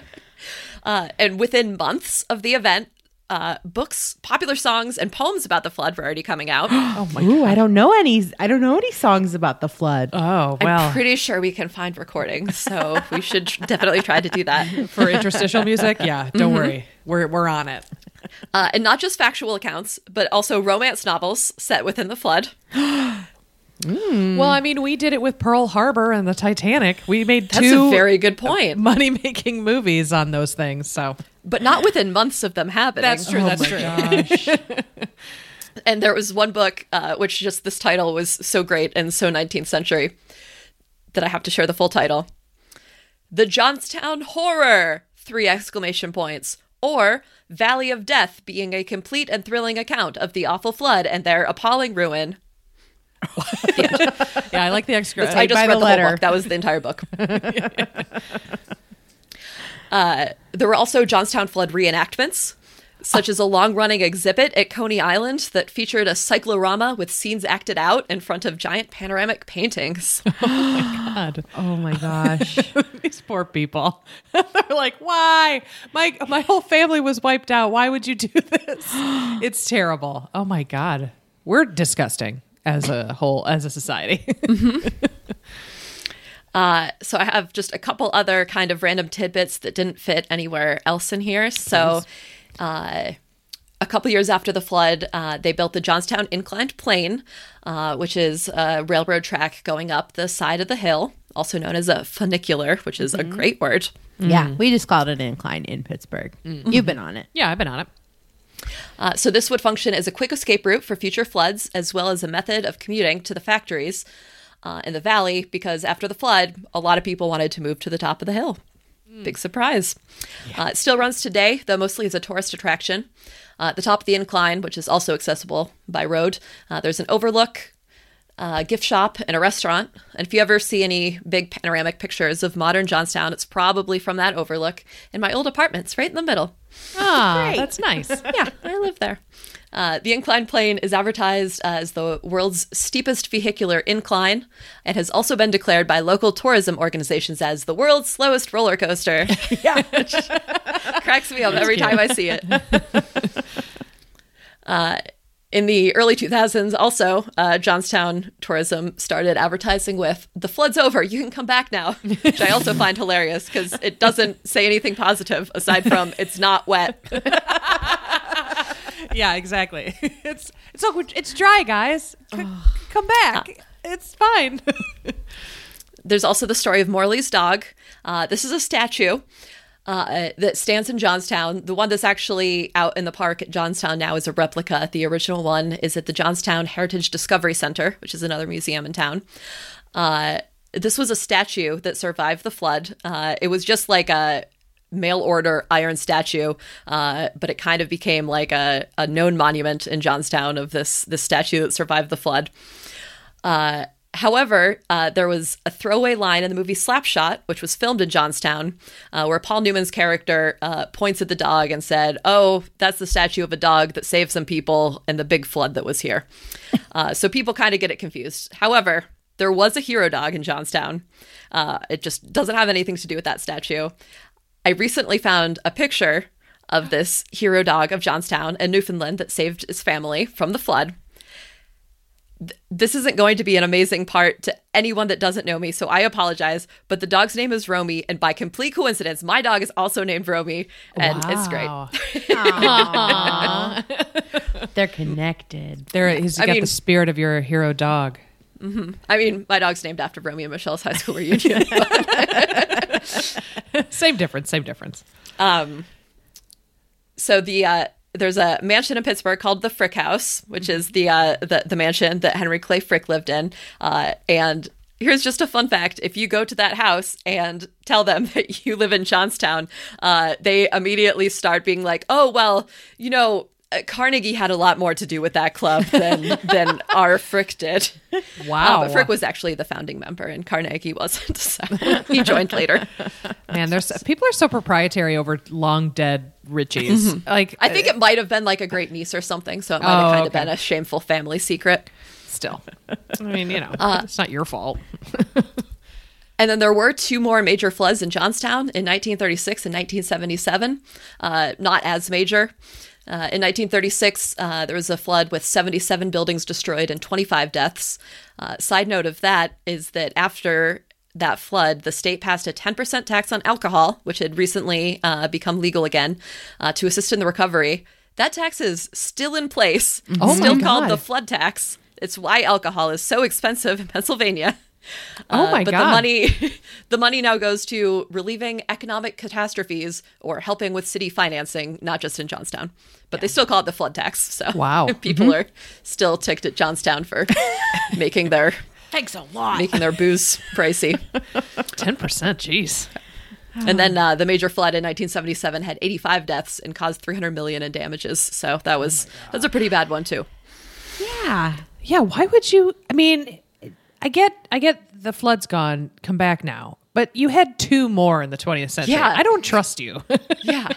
Uh, and within months of the event, uh, books, popular songs, and poems about the flood were already coming out. Oh my. Ooh, I don't know any. I don't know any songs about the flood. Oh well. I'm pretty sure we can find recordings, so we should tr- definitely try to do that. for interstitial music, yeah, don't worry, we're we're on it. Uh, and not just factual accounts, but also romance novels set within the flood. Well, I mean, we did it with Pearl Harbor and the Titanic. We made That's two a very good point. money making movies on those things. So But not within months of them happening. that's true. that's true. Gosh. And there was one book, uh, which just this title was so great and so 19th century that I have to share the full title. The Johnstown Horror! Three exclamation points. Or Valley of Death being a complete and thrilling account of the awful flood and their appalling ruin. Yeah, I like the extra. I just read the the, letter. whole book. That was the entire book. uh, there were also Johnstown flood reenactments, such as a long-running exhibit at Coney Island that featured a cyclorama with scenes acted out in front of giant panoramic paintings. oh my God. oh my gosh. These poor people. They're like, why? My my whole family was wiped out. Why would you do this? It's terrible. Oh my god. We're disgusting as a whole, as a society. Uh, so I have just a couple other kind of random tidbits that didn't fit anywhere else in here. So, uh, a couple years after the flood, uh, they built the Johnstown Inclined Plane, uh, which is a railroad track going up the side of the hill, also known as a funicular, which is a great word. Yeah, we just called it an incline in Pittsburgh. You've been on it. Yeah, I've been on it. Uh, so this would function as a quick escape route for future floods, as well as a method of commuting to the factories uh, in the valley. Because after the flood, a lot of people wanted to move to the top of the hill. Big surprise. Uh, it still runs today, though mostly as a tourist attraction. Uh, at the top of the incline, which is also accessible by road, uh, there's an overlook, a gift shop, and a restaurant. And if you ever see any big panoramic pictures of modern Johnstown, it's probably from that overlook. And my old apartment's right in the middle Ah, that's nice. yeah, I live there. Uh, the inclined plane is advertised as the world's steepest vehicular incline. and has also been declared by local tourism organizations as the world's slowest roller coaster. yeah. cracks me up every time I see it. Uh, in the early 2000s, also, uh, Johnstown Tourism started advertising with, The flood's over, you can come back now, which I also find hilarious because it doesn't say anything positive aside from it's not wet. Yeah, exactly. It's it's so it's dry, guys. C- come back. It's fine. There's also the story of Morley's dog. Uh, this is a statue uh, that stands in Johnstown. The one that's actually out in the park at Johnstown now is a replica. The original one is at the Johnstown Heritage Discovery Center, which is another museum in town. Uh, this was a statue that survived the flood. Uh, it was just like a mail order iron statue, uh, but it kind of became like a, a known monument in Johnstown of this this statue that survived the flood. Uh, however, uh, there was a throwaway line in the movie Slap Shot, which was filmed in Johnstown, uh, where Paul Newman's character uh, points at the dog and said, "Oh, that's the statue of a dog that saved some people in the big flood that was here." Uh, so people kind of get it confused. However, there was a hero dog in Johnstown. Uh, it just doesn't have anything to do with that statue. I recently found a picture of this hero dog of Johnstown and Newfoundland that saved his family from the flood. Th- This isn't going to be an amazing part to anyone that doesn't know me, so I apologize. But the dog's name is Romy, and by complete coincidence, my dog is also named Romy, and it's great. They're connected. There, he's I got mean- the spirit of your hero dog. I mean, my dog's named after Romy and Michele's high school reunion. Same difference. Same difference. Um, so the uh, there's a mansion in Pittsburgh called the Frick House, which is the uh, the the mansion that Henry Clay Frick lived in. Uh, and here's just a fun fact: if you go to that house and tell them that you live in Johnstown, uh, they immediately start being like, "Oh well, you know." Uh, Carnegie had a lot more to do with that club than than our Frick did. Wow. Uh, but Frick was actually the founding member, and Carnegie wasn't. So he joined later. Man, there's people are so proprietary over long dead Richies. Like I think it might have been like a great niece or something, so it might have Oh, kind of okay. been a shameful family secret. still. I mean, you know, it's not your fault. And then there were two more major floods in Johnstown in 1936 and 1977. Uh, not as major. Uh, in 1936, uh, there was a flood with 77 buildings destroyed and 25 deaths. Uh, side note of that is that after that flood, the state passed a 10% tax on alcohol, which had recently uh, become legal again, uh, to assist in the recovery. That tax is still in place, Oh still called the flood tax. It's why alcohol is so expensive in Pennsylvania. Oh my Uh, but God. the money the money now goes to relieving economic catastrophes or helping with city financing, not just in Johnstown. But they still call it the flood tax. So Wow. people are still ticked at Johnstown for making their Thanks a lot. making their booze pricey. Ten percent. Jeez. And then uh, the major flood in 1977 had 85 deaths and caused 300 million in damages. So that was that's a pretty bad one too. yeah. Yeah. Why would you? I mean, I get, I get the flood's gone. Come back now. But you had two more in the 20th century. Yeah. I don't trust you. yeah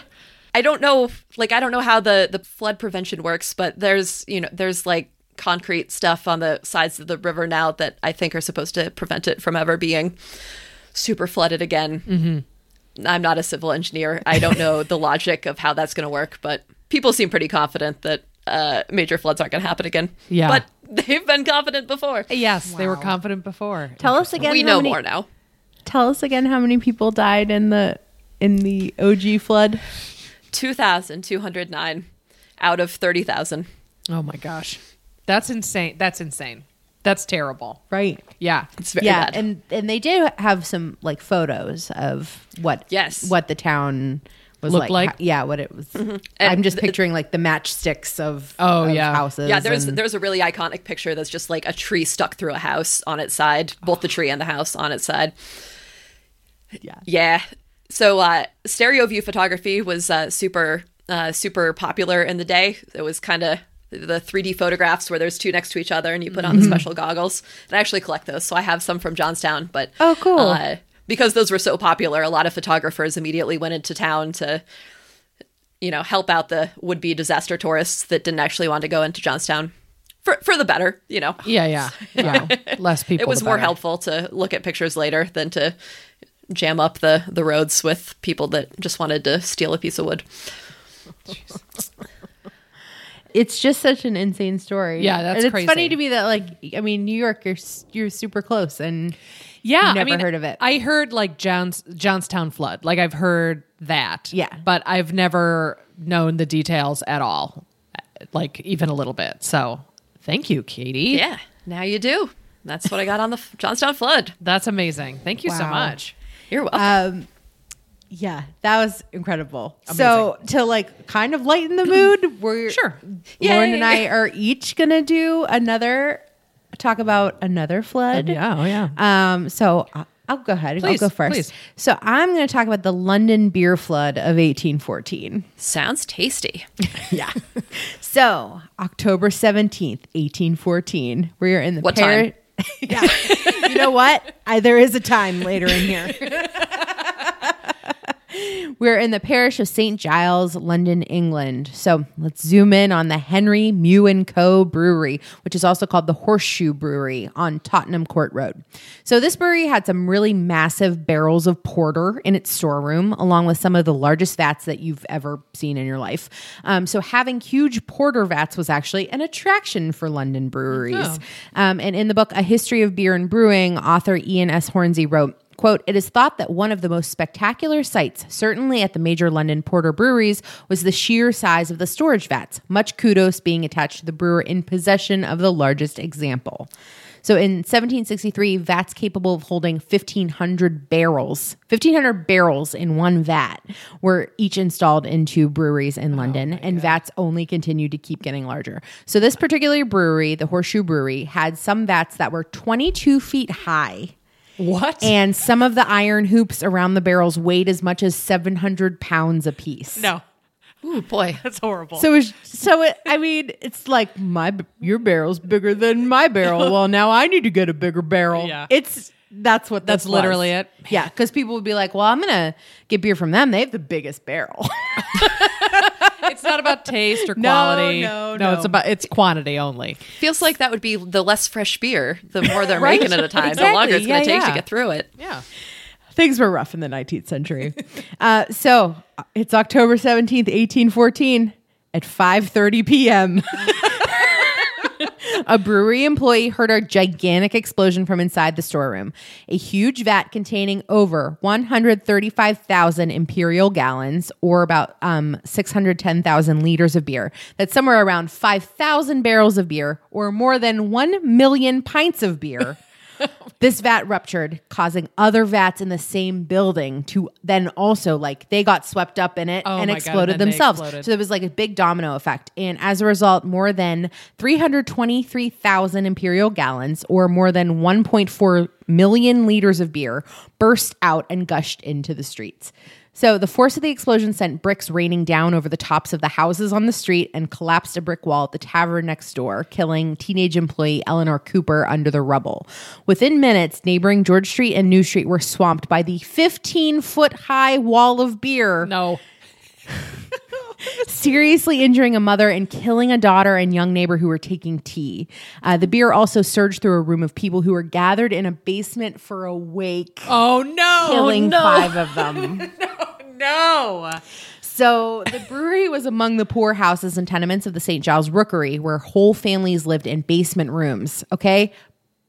i don't know like i don't know how the the flood prevention works but there's you know there's like concrete stuff on the sides of the river now that i think are supposed to prevent it from ever being super flooded again mm-hmm. i'm not a civil engineer i don't know the logic of how that's going to work but people seem pretty confident that uh, major floods aren't going to happen again Yeah. but they've been confident before yes, they were confident before. Tell us again. we how know many- more now Tell us again how many people died in the in the OG flood. 2209 out of 30,000. Oh my gosh. That's insane. That's insane. That's terrible. Right. Yeah. It's very yeah, bad. and and they did have some like photos of what Yes. what the town was Looked like. like? Ho- yeah, what it was. I'm just th- picturing like the matchsticks of Oh, of yeah. houses. yeah, there's and- there's a really iconic picture that's just like a tree stuck through a house on its side, both the tree and the house on its side. yeah. Yeah. So uh, stereo view photography was uh, super uh, super popular in the day. It was kind of the 3D photographs where there's two next to each other and you put on the special goggles. And I actually collect those, so I have some from Johnstown. But Oh, cool. Uh, because those were so popular, a lot of photographers immediately went into town to, you know, help out the would-be disaster tourists that didn't actually want to go into Johnstown. For, for the better, you know. Yeah, yeah. Yeah. Less people. It was the more helpful to look at pictures later than to jam up the the roads with people that just wanted to steal a piece of wood. It's just such an insane story. Yeah, that's and it's crazy. funny to me that like I mean New York, you're you're super close, and Yeah, Never I mean, heard of it. I heard like Johns Johnstown flood. Like I've heard that. Yeah. but I've never known the details at all, like even a little bit. So thank you, Katie. Yeah, now you do. That's what I got on the Johnstown flood. that's amazing. Thank you so much. You're welcome. um, yeah, that was incredible. So to like kind of lighten the mood, we're Sure. Lauren Yay. and I are each gonna do another talk about another flood. Yeah, oh yeah. Um, so I- I'll go ahead. Please, I'll go first. please. So I'm going to talk about the London beer flood of 1814. Sounds tasty. Yeah. so October 17th, 1814. We're in the What Par- time? yeah. you know what? I, there is a time later in here. We're in the parish of St. Giles, London, England. So let's zoom in on the Henry Meux and Co. Brewery, which is also called the Horseshoe Brewery on Tottenham Court Road. So this brewery had some really massive barrels of porter in its storeroom, along with some of the largest vats that you've ever seen in your life. Um, so having huge porter vats was actually an attraction for London breweries. Um, and in the book, A History of Beer and Brewing, author Ian S. Hornsey wrote, Quote, it is thought that one of the most spectacular sights, certainly at the major London porter breweries, was the sheer size of the storage vats, much kudos being attached to the brewer in possession of the largest example. So in 1763, vats capable of holding 1,500 barrels, 1,500 barrels in one vat were each installed into breweries in oh London, and vats only continued to keep getting larger. So this particular brewery, the Horseshoe Brewery, had some vats that were 22 feet high. What? And some of the iron hoops around the barrels weighed as much as 700 pounds apiece. no, Ooh, boy. that's horrible. So, it's, so it, I mean, it's like my your barrel's bigger than my barrel. Well, now I need to get a bigger barrel. Yeah. it's that's what That's this literally was. it. Yeah, because people would be like, "Well, I'm gonna get beer from them. They have the biggest barrel." it's not about taste or quality. no, no. no. It's about it's quantity only. Feels like that would be the less fresh beer, the more they're Right? making at a time, the longer it's going Yeah, to take yeah. to get through it. Yeah. Things were rough in the 19th century. uh, so uh, it's October 17th, 1814 at 5:30 p.m. a brewery employee heard a gigantic explosion from inside the storeroom. A huge vat containing over 135,000 imperial gallons, or about um, 610,000 liters of beer. That's somewhere around 5,000 barrels of beer, or more than 1 million pints of beer. this vat ruptured, causing other vats in the same building to then also like they got swept up in it Oh and my God, exploded and themselves. exploded. So there was like a big domino effect. And as a result, more than 323,000 imperial gallons or more than 1.4 million liters of beer burst out and gushed into the streets. So the force of the explosion sent bricks raining down over the tops of the houses on the street and collapsed a brick wall at the tavern next door, killing teenage employee Eleanor Cooper under the rubble. Within minutes, neighboring George Street and New Street were swamped by the 15 foot high wall of beer No. seriously injuring a mother and killing a daughter and young neighbor who were taking tea. Uh, the beer also surged through a room of people who were gathered in a basement for a wake, Oh no. killing no. five of them. No. no. So the brewery was among the poor houses and tenements of the St. Giles Rookery, where whole families lived in basement rooms. Okay.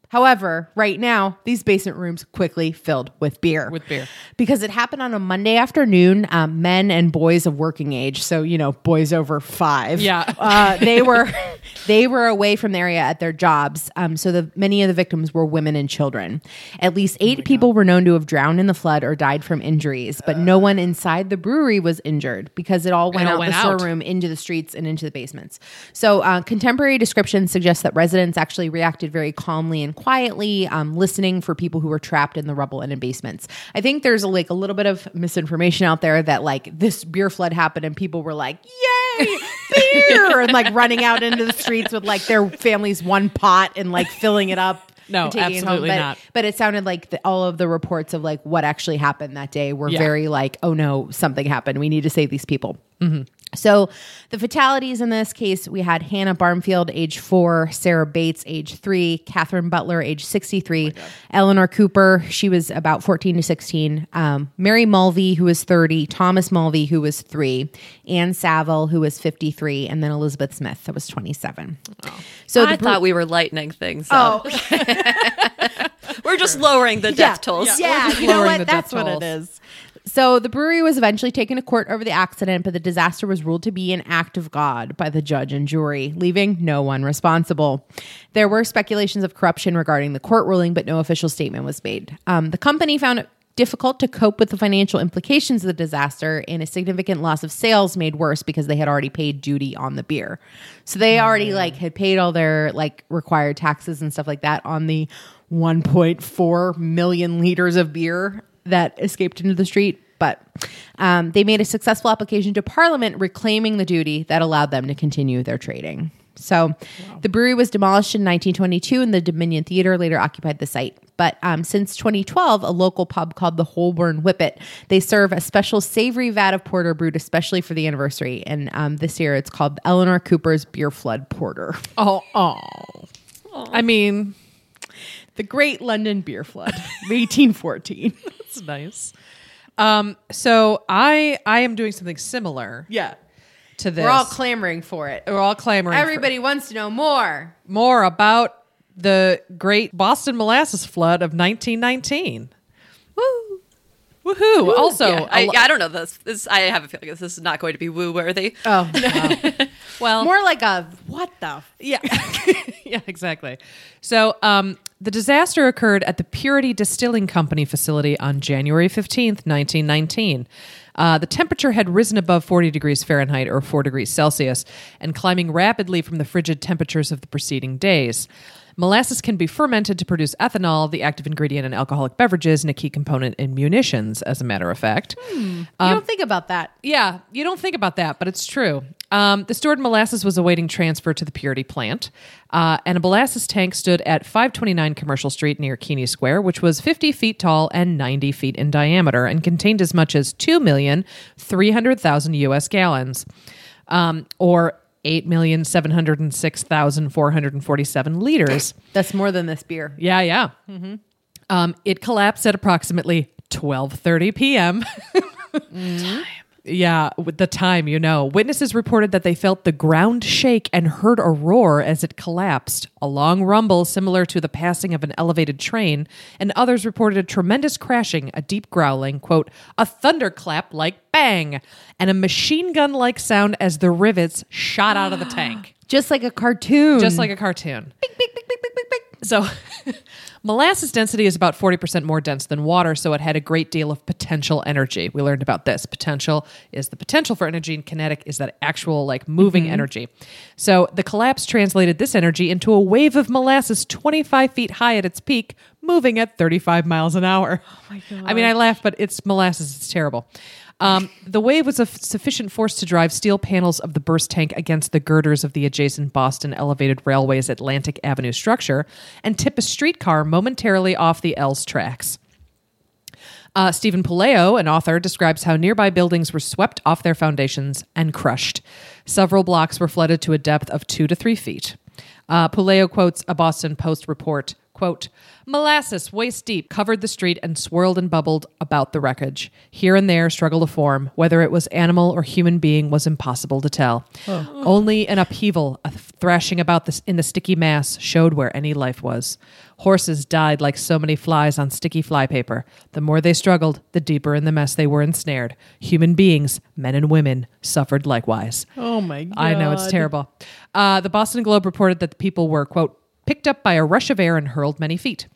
However, right now, these basement rooms quickly filled with beer. With beer. Because it happened on a Monday afternoon. Um, men and boys of working age, so you know, boys over five. Yeah. uh, they were they were away from the area at their jobs. Um, so the many of the victims were women and children. At least eight people were known to have drowned in the flood or died from injuries, but no one inside the brewery was injured because it all went all out went the out. storeroom into the streets and into the basements. So uh, contemporary descriptions suggest that residents actually reacted very calmly and quietly, um, listening for people who were trapped in the rubble and in basements. I think there's like a little bit of misinformation out there that like this beer flood happened and people were like, "Yay, beer!" and like running out into the streets with like their family's one pot and like filling it up. No, and taking it home. absolutely But- not. But it sounded like the, all of the reports of like what actually happened that day were Yeah. very like, oh no, something happened. We need to save these people. So the fatalities in this case, we had Hannah Barmfield, age four, Sarah Bates, age three, Catherine Butler, age 63, Eleanor Cooper, she was about 14 to 16, um, Mary Mulvey, who was 30, Thomas Mulvey, who was three, Anne Saville, who was 53, and then Elizabeth Smith, that was 27. So I the thought we were lightening things up. we're just lowering the death tolls. Yeah, you know what? That's death what it tolls. is. So the brewery was eventually taken to court over the accident, but the disaster was ruled to be an act of God by the judge and jury, leaving no one responsible. There were speculations of corruption regarding the court ruling, but no official statement was made. Um, the company found it difficult to cope with the financial implications of the disaster, and a significant loss of sales made worse because they had already paid duty on the beer. So they already like had paid all their like required taxes and stuff like that on the 1.4 million liters of beer that escaped into the street. But um, they made a successful application to Parliament reclaiming the duty that allowed them to continue their trading. So the brewery was demolished in 1922, and the Dominion Theater later occupied the site. But um, since 2012, a local pub called the Holborn Whippet, they serve a special savory vat of porter brewed especially for the anniversary. And um, this year, it's called Eleanor Cooper's Beer Flood Porter. Oh, oh. I mean, The Great London Beer Flood, 1814. that's nice. Um, so I I am doing something similar yeah. to this. We're all clamoring for it. We're all clamoring. for- Everybody wants to know more. more about the great Boston molasses flood of 1919. Woo. Woohoo! Also, Yeah, a I, lo- I don't know this. this. I have a feeling this is not going to be woo worthy. Oh, well, more like a what the? Yeah. yeah, exactly. So, um, the disaster occurred at the Purity Distilling Company facility on January 15th, 1919. Uh, the temperature had risen above 40 degrees Fahrenheit or 4 degrees Celsius and climbing rapidly from the frigid temperatures of the preceding days. Molasses can be fermented to produce ethanol, the active ingredient in alcoholic beverages and a key component in munitions, as a matter of fact. you don't think about that. Yeah, you don't think about that, but it's true. Um, the stored molasses was awaiting transfer to the Purity plant, uh, and a molasses tank stood at 529 Commercial Street near Keany Square, which was 50 feet tall and 90 feet in diameter, and contained as much as 2,300,000 U.S. gallons, um, or 8,706,447 liters. That's more than this beer. Yeah, yeah. Um, it collapsed at approximately 12:30 p.m. Yeah, with the time, you know. Witnesses reported that they felt the ground shake and heard a roar as it collapsed, a long rumble similar to the passing of an elevated train, and others reported a tremendous crashing, a deep growling, quote, a thunderclap like bang, and a machine gun like sound as the rivets shot out of the tank Just like a cartoon. just like a cartoon. So, molasses density is about 40% more dense than water, so it had a great deal of potential energy. We learned about this. Potential is the potential for energy, and kinetic is that actual, like, moving mm-hmm. energy. So, the collapse translated this energy into a wave of molasses 25 feet high at its peak, moving at 35 miles an hour. Oh, my God. I mean, I laugh, but it's molasses. It's terrible. Um, the wave was of sufficient force to drive steel panels of the burst tank against the girders of the adjacent Boston Elevated Railway's Atlantic Avenue structure and tip a streetcar momentarily off the L's tracks. Uh, Stephen Puleo, an author, describes how nearby buildings were swept off their foundations and crushed. Several blocks were flooded to a depth of two to three feet. Uh, Puleo quotes a Boston Post report, Quote, molasses waist deep covered the street and swirled and bubbled about the wreckage. Here and there struggled a form. Whether it was animal or human being was impossible to tell. Only an upheaval, a thrashing about this in the sticky mass, showed where any life was. Horses died like so many flies on sticky flypaper. The more they struggled, the deeper in the mess they were ensnared. Human beings, men and women, suffered likewise. Oh my god. I know it's terrible. Uh, the Boston Globe reported that the people were quote picked up by a rush of air and hurled many feet.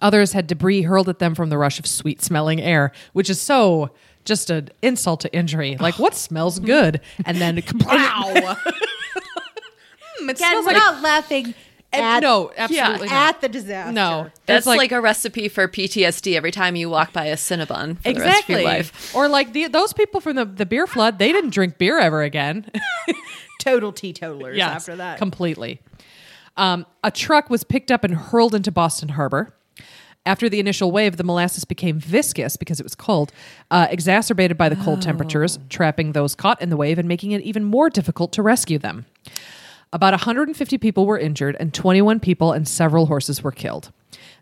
Others had debris hurled at them from the rush of sweet smelling air, which is so just an insult to injury. Like what smells good, and then wow. Hmm, again, smells we're like- not laughing at, no, absolutely not. at the disaster. no, That's It's like, a recipe for PTSD every time you walk by a Cinnabon for the rest of your exactly. life. Or like the, those people from the, the beer flood, they didn't drink beer ever again. total teetotalers Yes, after that. completely. Um, a truck was picked up and hurled into Boston Harbor. After the initial wave, the molasses became viscous because it was cold, uh, exacerbated by the cold temperatures, trapping those caught in the wave and making it even more difficult to rescue them. About 150 people were injured, and 21 people and several horses were killed.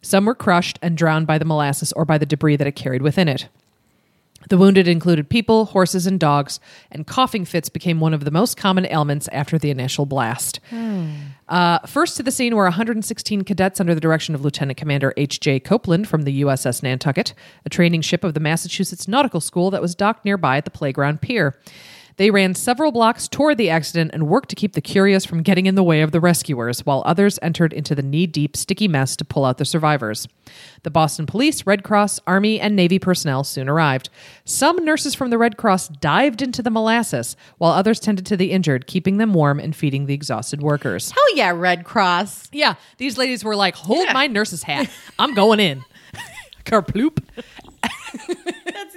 Some were crushed and drowned by the molasses or by the debris that it carried within it. The wounded included people, horses, and dogs, and coughing fits became one of the most common ailments after the initial blast. Uh, first to the scene were 116 cadets under the direction of Lieutenant Commander H.J. Copeland from the USS Nantucket, a training ship of the Massachusetts Nautical School that was docked nearby at the playground pier. They ran several blocks toward the accident and worked to keep the curious from getting in the way of the rescuers, while others entered into the knee deep, sticky mess to pull out the survivors. The Boston Police, Red Cross, Army, and Navy personnel soon arrived. Some nurses from the Red Cross dived into the molasses, while others tended to the injured, keeping them warm and feeding the exhausted workers. Hell yeah, Red Cross. Yeah, these ladies were like, hold my nurse's hat. I'm going in. Kerploop.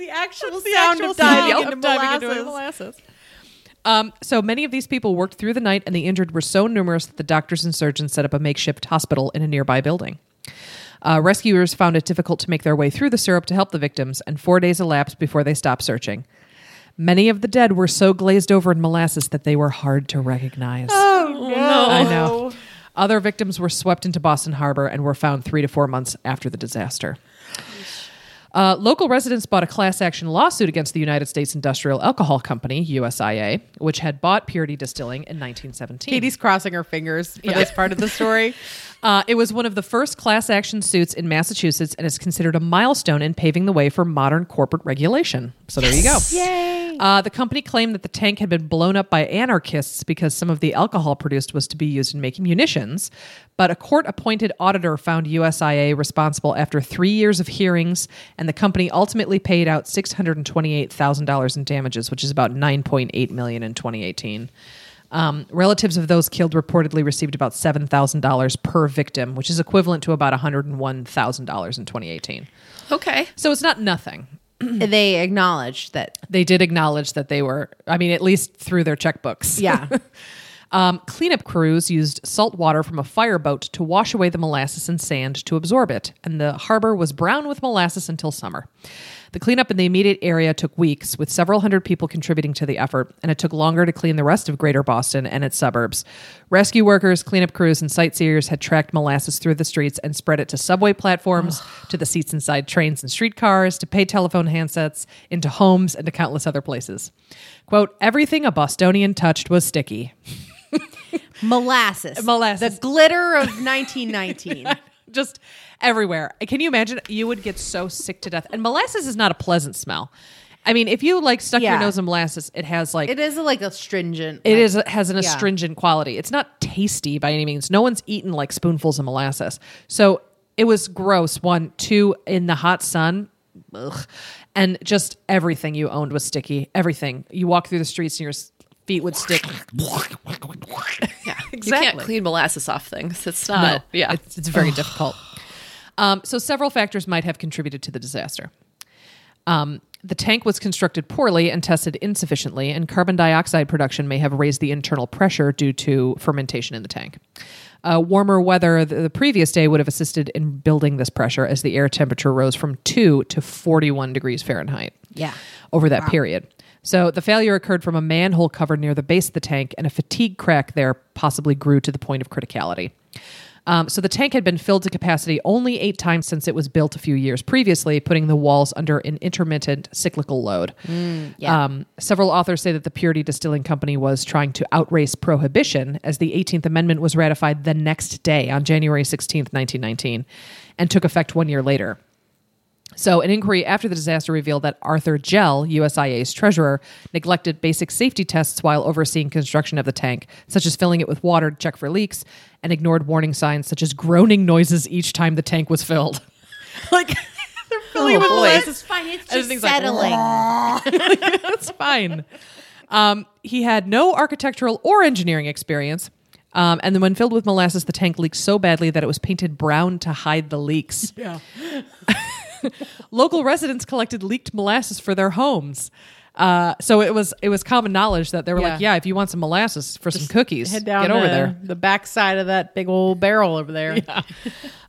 The actual the sound actual of diving sound into of diving into molasses. molasses. Um, so many of these people worked through the night, and the injured were so numerous that the doctors and surgeons set up a makeshift hospital in a nearby building. Uh, rescuers found it difficult to make their way through the syrup to help the victims, and four days elapsed before they stopped searching. Many of the dead were so glazed over in molasses that they were hard to recognize. Oh no. I know. Other victims were swept into Boston Harbor and were found three to four months after the disaster. Uh, local residents bought a class action lawsuit against the United States Industrial Alcohol Company, USIA, which had bought Purity Distilling in 1917. Katie's crossing her fingers for this part of the story. Uh, it was one of the first class action suits in Massachusetts and is considered a milestone in paving the way for modern corporate regulation. So there you go. Yay. Uh, the company claimed that the tank had been blown up by anarchists because some of the alcohol produced was to be used in making munitions. But a court appointed auditor found USIA responsible after three years of hearings, and the company ultimately paid out $628,000 in damages, which is about 9.8 million in 2018. Um, relatives of those killed reportedly received about $7,000 per victim, which is equivalent to about $101,000 in 2018. Okay. So it's not nothing. they acknowledged that. They did acknowledge that they were, I mean, at least through their checkbooks. Yeah. Um, cleanup crews used salt water from a fireboat to wash away the molasses and sand to absorb it, and the harbor was brown with molasses until summer. The cleanup in the immediate area took weeks, with several hundred people contributing to the effort, and it took longer to clean the rest of greater Boston and its suburbs. Rescue workers, cleanup crews, and sightseers had tracked molasses through the streets and spread it to subway platforms, to the seats inside trains and streetcars, to pay telephone handsets, into homes, and to countless other places. Quote, everything a Bostonian touched was sticky. Molasses. Molasses. The glitter of 1919. just everywhere. Can you imagine? You would get so sick to death. And molasses is not a pleasant smell. I mean, if you like stuck your nose in molasses, it has like it is like astringent. stringent. it like- is has an yeah. astringent quality. It's not tasty by any means. No one's eaten like spoonfuls of molasses. So it was gross. One, two, in the hot sun. Ugh. And just everything you owned was sticky. Everything. You walk through the streets and your s- feet would stick. Yeah. exactly. You can't clean molasses off things. It's not. No, Yeah. it's, it's very difficult. Um, so several factors might have contributed to the disaster. Um, the tank was constructed poorly and tested insufficiently, and carbon dioxide production may have raised the internal pressure due to fermentation in the tank. Uh, warmer weather the, the previous day would have assisted in building this pressure as the air temperature rose from 2 to 41 degrees Fahrenheit Yeah. over that period. So the failure occurred from a manhole cover near the base of the tank, and a fatigue crack there possibly grew to the point of criticality. Um, so the tank had been filled to capacity only eight times since it was built a few years previously, putting the walls under an intermittent cyclical load. yeah. Um, several authors say that the Purity Distilling Company was trying to outrace prohibition as the 18th Amendment was ratified the next day on January 16th, 1919, and took effect one year later. So, an inquiry after the disaster revealed that Arthur Jell, USIA's treasurer, neglected basic safety tests while overseeing construction of the tank, such as filling it with water to check for leaks, and ignored warning signs such as groaning noises each time the tank was filled. like, they're filling it with boy. It's fine. It's just things like, settling. That's fine. Um, he had no architectural or engineering experience. Um, and then, when filled with molasses, the tank leaked so badly that it was painted brown to hide the leaks. yeah. Local residents collected leaked molasses for their homes. Uh, so it was it was common knowledge that they were like, Yeah. yeah, if you want some molasses for some cookies, Head down get over to there. The backside of that big old barrel over there.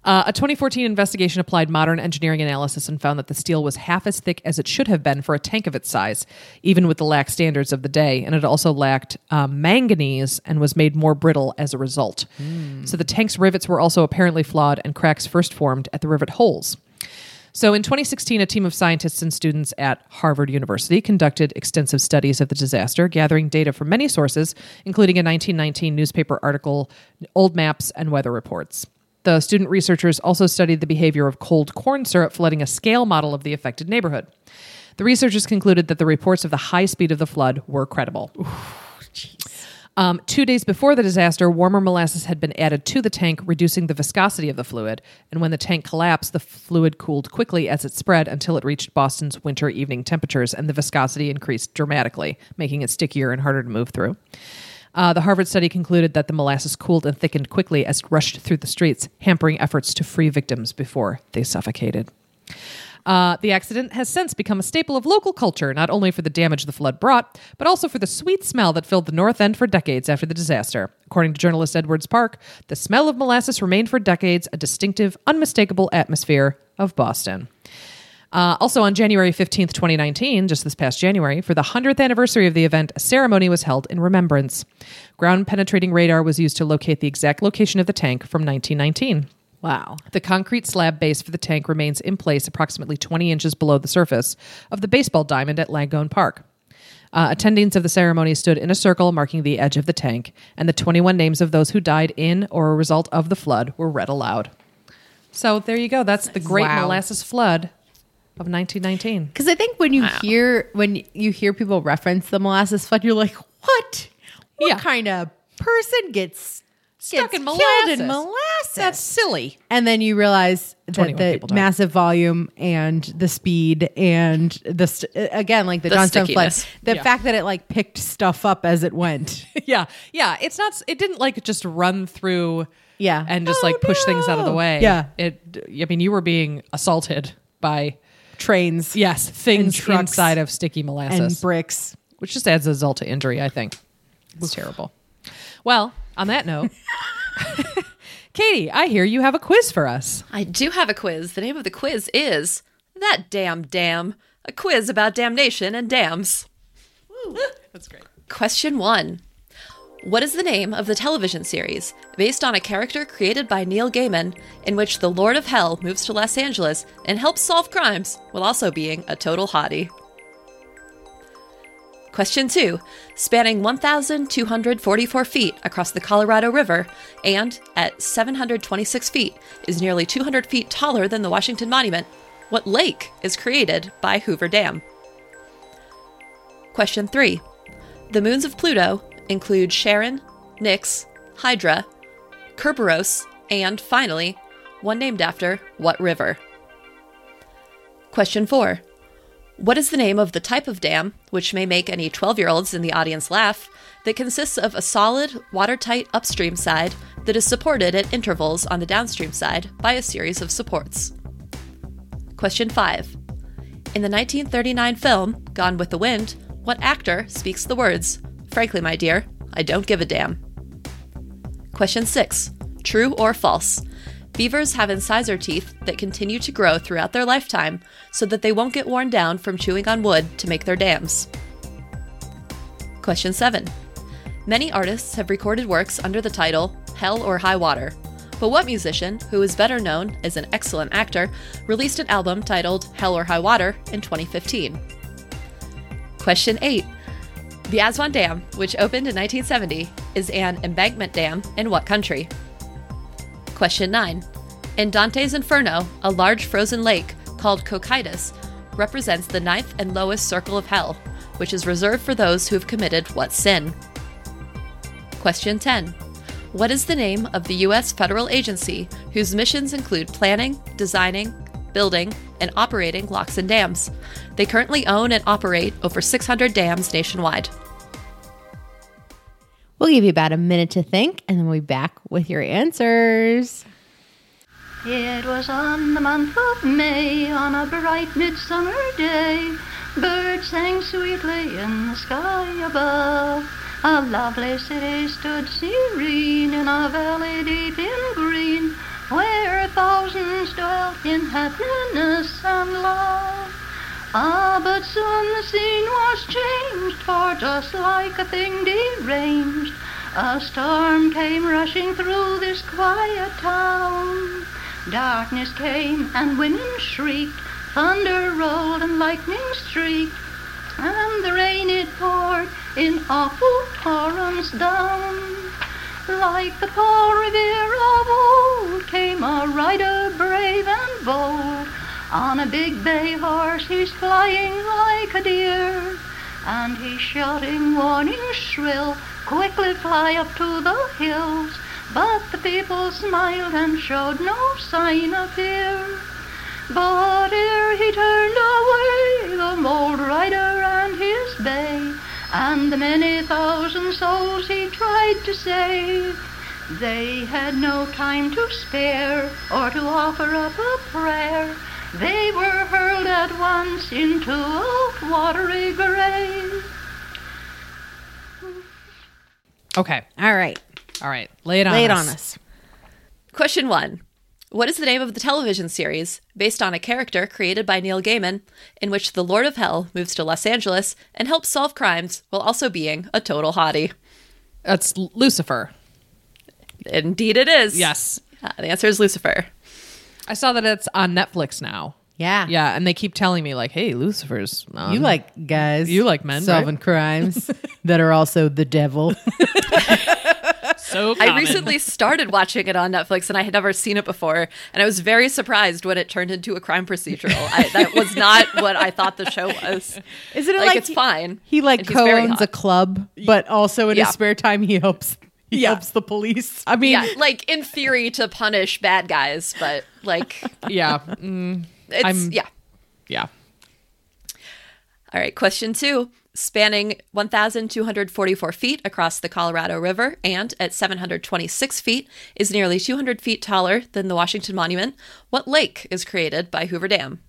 Uh, a 2014 investigation applied modern engineering analysis and found that the steel was half as thick as it should have been for a tank of its size, even with the lax standards of the day. And it also lacked um, manganese and was made more brittle as a result. So the tank's rivets were also apparently flawed, and cracks first formed at the rivet holes. So in 2016, a team of scientists and students at Harvard University conducted extensive studies of the disaster, gathering data from many sources, including a 1919 newspaper article, old maps, and weather reports. The student researchers also studied the behavior of cold corn syrup flooding a scale model of the affected neighborhood. The researchers concluded that the reports of the high speed of the flood were credible. Um, two days before the disaster, warmer molasses had been added to the tank, reducing the viscosity of the fluid. And when the tank collapsed, the fluid cooled quickly as it spread until it reached Boston's winter evening temperatures, and the viscosity increased dramatically, making it stickier and harder to move through. Uh, the Harvard study concluded that the molasses cooled and thickened quickly as it rushed through the streets, hampering efforts to free victims before they suffocated. Uh, the accident has since become a staple of local culture, not only for the damage the flood brought, but also for the sweet smell that filled the North End for decades after the disaster. According to journalist Edwards Park, the smell of molasses remained for decades a distinctive, unmistakable atmosphere of Boston. Uh, also, on January 15th, 2019, just this past January, for the 100th anniversary of the event, a ceremony was held in remembrance. Ground penetrating radar was used to locate the exact location of the tank from 1919. Wow. The concrete slab base for the tank remains in place approximately 20 inches below the surface of the baseball diamond at Langone Park. Uh, attendings of the ceremony stood in a circle marking the edge of the tank, and the 21 names of those who died in or a result of the flood were read aloud. So there you go. That's the Great Wow. Molasses Flood of 1919. Because I think when you hear when you hear people reference the molasses flood, you're like, what? What Yeah. kind of person gets Stuck gets in killed molasses. in molasses? That's silly. and then you realize that 21 the died. massive volume and the speed and the st- uh, again like the, The Johnstown flood, stickiness. the Yeah. fact that it like picked stuff up as it went. yeah, yeah. It's not. It didn't like just run through. Yeah. and just Oh, like push oh, things out of the no. way. Yeah. It. I mean, you were being assaulted by Trains yes things trucks inside of sticky molasses and bricks. which just adds insult to injury. I think it's terrible. Well, on that note, Katie, I hear you have a quiz for us. I do have a quiz. The name of the quiz is That Damn Dam, a quiz about damnation and dams. Woo, that's great. Question one What is the name of the television series based on a character created by Neil Gaiman in which the Lord of Hell moves to Los Angeles and helps solve crimes while also being a total hottie? Question two Spanning 1,244 feet across the Colorado River and at 726 feet is nearly 200 feet taller than the Washington Monument. What lake is created by Hoover Dam? Question 3. The moons of Pluto include Charon, Nix, Hydra, Kerberos, and finally, one named after what river? Question 4. What is the name of the type of dam, which may make any 12 year olds in the audience laugh, that consists of a solid, watertight upstream side that is supported at intervals on the downstream side by a series of supports? Question 5. In the 1939 film Gone with the Wind, what actor speaks the words, Frankly, my dear, I don't give a damn? Question 6. True or false? Beavers have incisor teeth that continue to grow throughout their lifetime so that they won't get worn down from chewing on wood to make their dams. Question 7. Many artists have recorded works under the title Hell or High Water. But what musician, who is better known as an excellent actor, released an album titled Hell or High Water in 2015? Question 8. The Aswan Dam, which opened in 1970, is an embankment dam in what country? Question 9. In Dante's Inferno, a large frozen lake called Cocytus represents the ninth and lowest circle of hell, which is reserved for those who have committed what sin? Question 10. What is the name of the U.S. federal agency whose missions include planning, designing, building, and operating locks and dams? They currently own and operate over 600 dams nationwide. We'll give you about a minute to think, and then we'll be back with your answers. It was on the month of May, on a bright midsummer day. Birds sang sweetly in the sky above. A lovely city stood serene in a valley deep in green, where thousands dwelt in happiness and love. Ah, but soon the scene was changed, for just like a thing deranged, a storm came rushing through this quiet town. Darkness came and women shrieked, thunder rolled and lightning streaked, and the rain it poured in awful torrents down. Like the Paul Revere of old came a rider brave and bold. On a big bay horse he's flying like a deer, and he's shouting warning shrill, quickly fly up to the hills. But the people smiled and showed no sign of fear. But ere he turned away, the old rider and his bay, and the many thousand souls he tried to save, they had no time to spare or to offer up a prayer. They were hurled at once into a watery grave. Okay. All right, All right. Lay it on lay it us. on us. Question 1. What is the name of the television series based on a character created by Neil Gaiman in which the Lord of Hell moves to Los Angeles and helps solve crimes while also being a total hottie? That's Lucifer. Indeed, it is. Yes. Uh, the answer is Lucifer. I saw that it's on Netflix now. Yeah, Yeah, and they keep telling me like, "Hey, Lucifer's on. You like guys? You like men, solving crimes that are also the devil. so I recently started watching it on Netflix and I had never seen it before. And I was very surprised when it turned into a crime procedural. I, that was not what I thought the show was. Isn't it Like, like, it's fine. He like And he's very co-owns a club, but also in Yeah. his spare time he helps. He Yeah. helps the police. I mean, Yeah, like in theory to punish bad guys, but like yeah, mm, it's I'm- yeah. yeah. All right, question two. Spanning 1,244 feet across the Colorado River and at 726 feet is nearly 200 feet taller than the Washington Monument. What lake is created by Hoover Dam?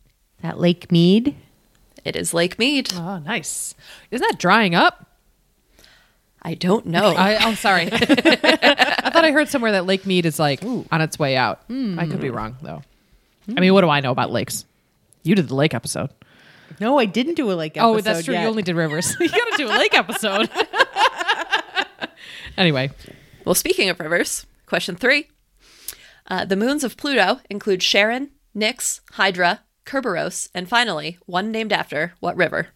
That Lake Mead. It is Lake Mead. Oh, nice. Isn't that drying up? I don't know. I, oh, sorry. I thought I heard somewhere that Lake Mead is like on its way out. I could be wrong though. I mean, what do I know about lakes? You did the lake episode. No, I didn't do a lake episode. oh, that's true. yet. You only did rivers. you got to do a lake episode. anyway, Well, speaking of rivers, question three. Uh, the moons of Pluto include Charon, Nix, Hydra, Kerberos, and finally, one named after what river?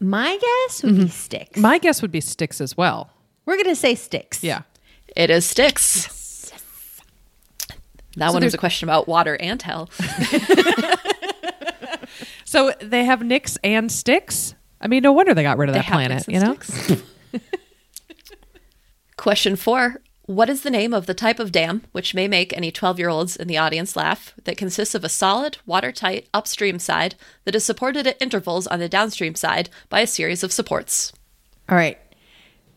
My guess would be mm-hmm. Styx. my guess would be Styx as well. We're gonna say Styx. Yeah. It is Styx. That one was a question about water and hell. So they have Nyx and Styx. I mean, no wonder they got rid of They that planet. You know. Styx. Question four. What is the name of the type of dam which may make any 12 year olds in the audience laugh that consists of a solid, watertight upstream side that is supported at intervals on the downstream side by a series of supports? All right.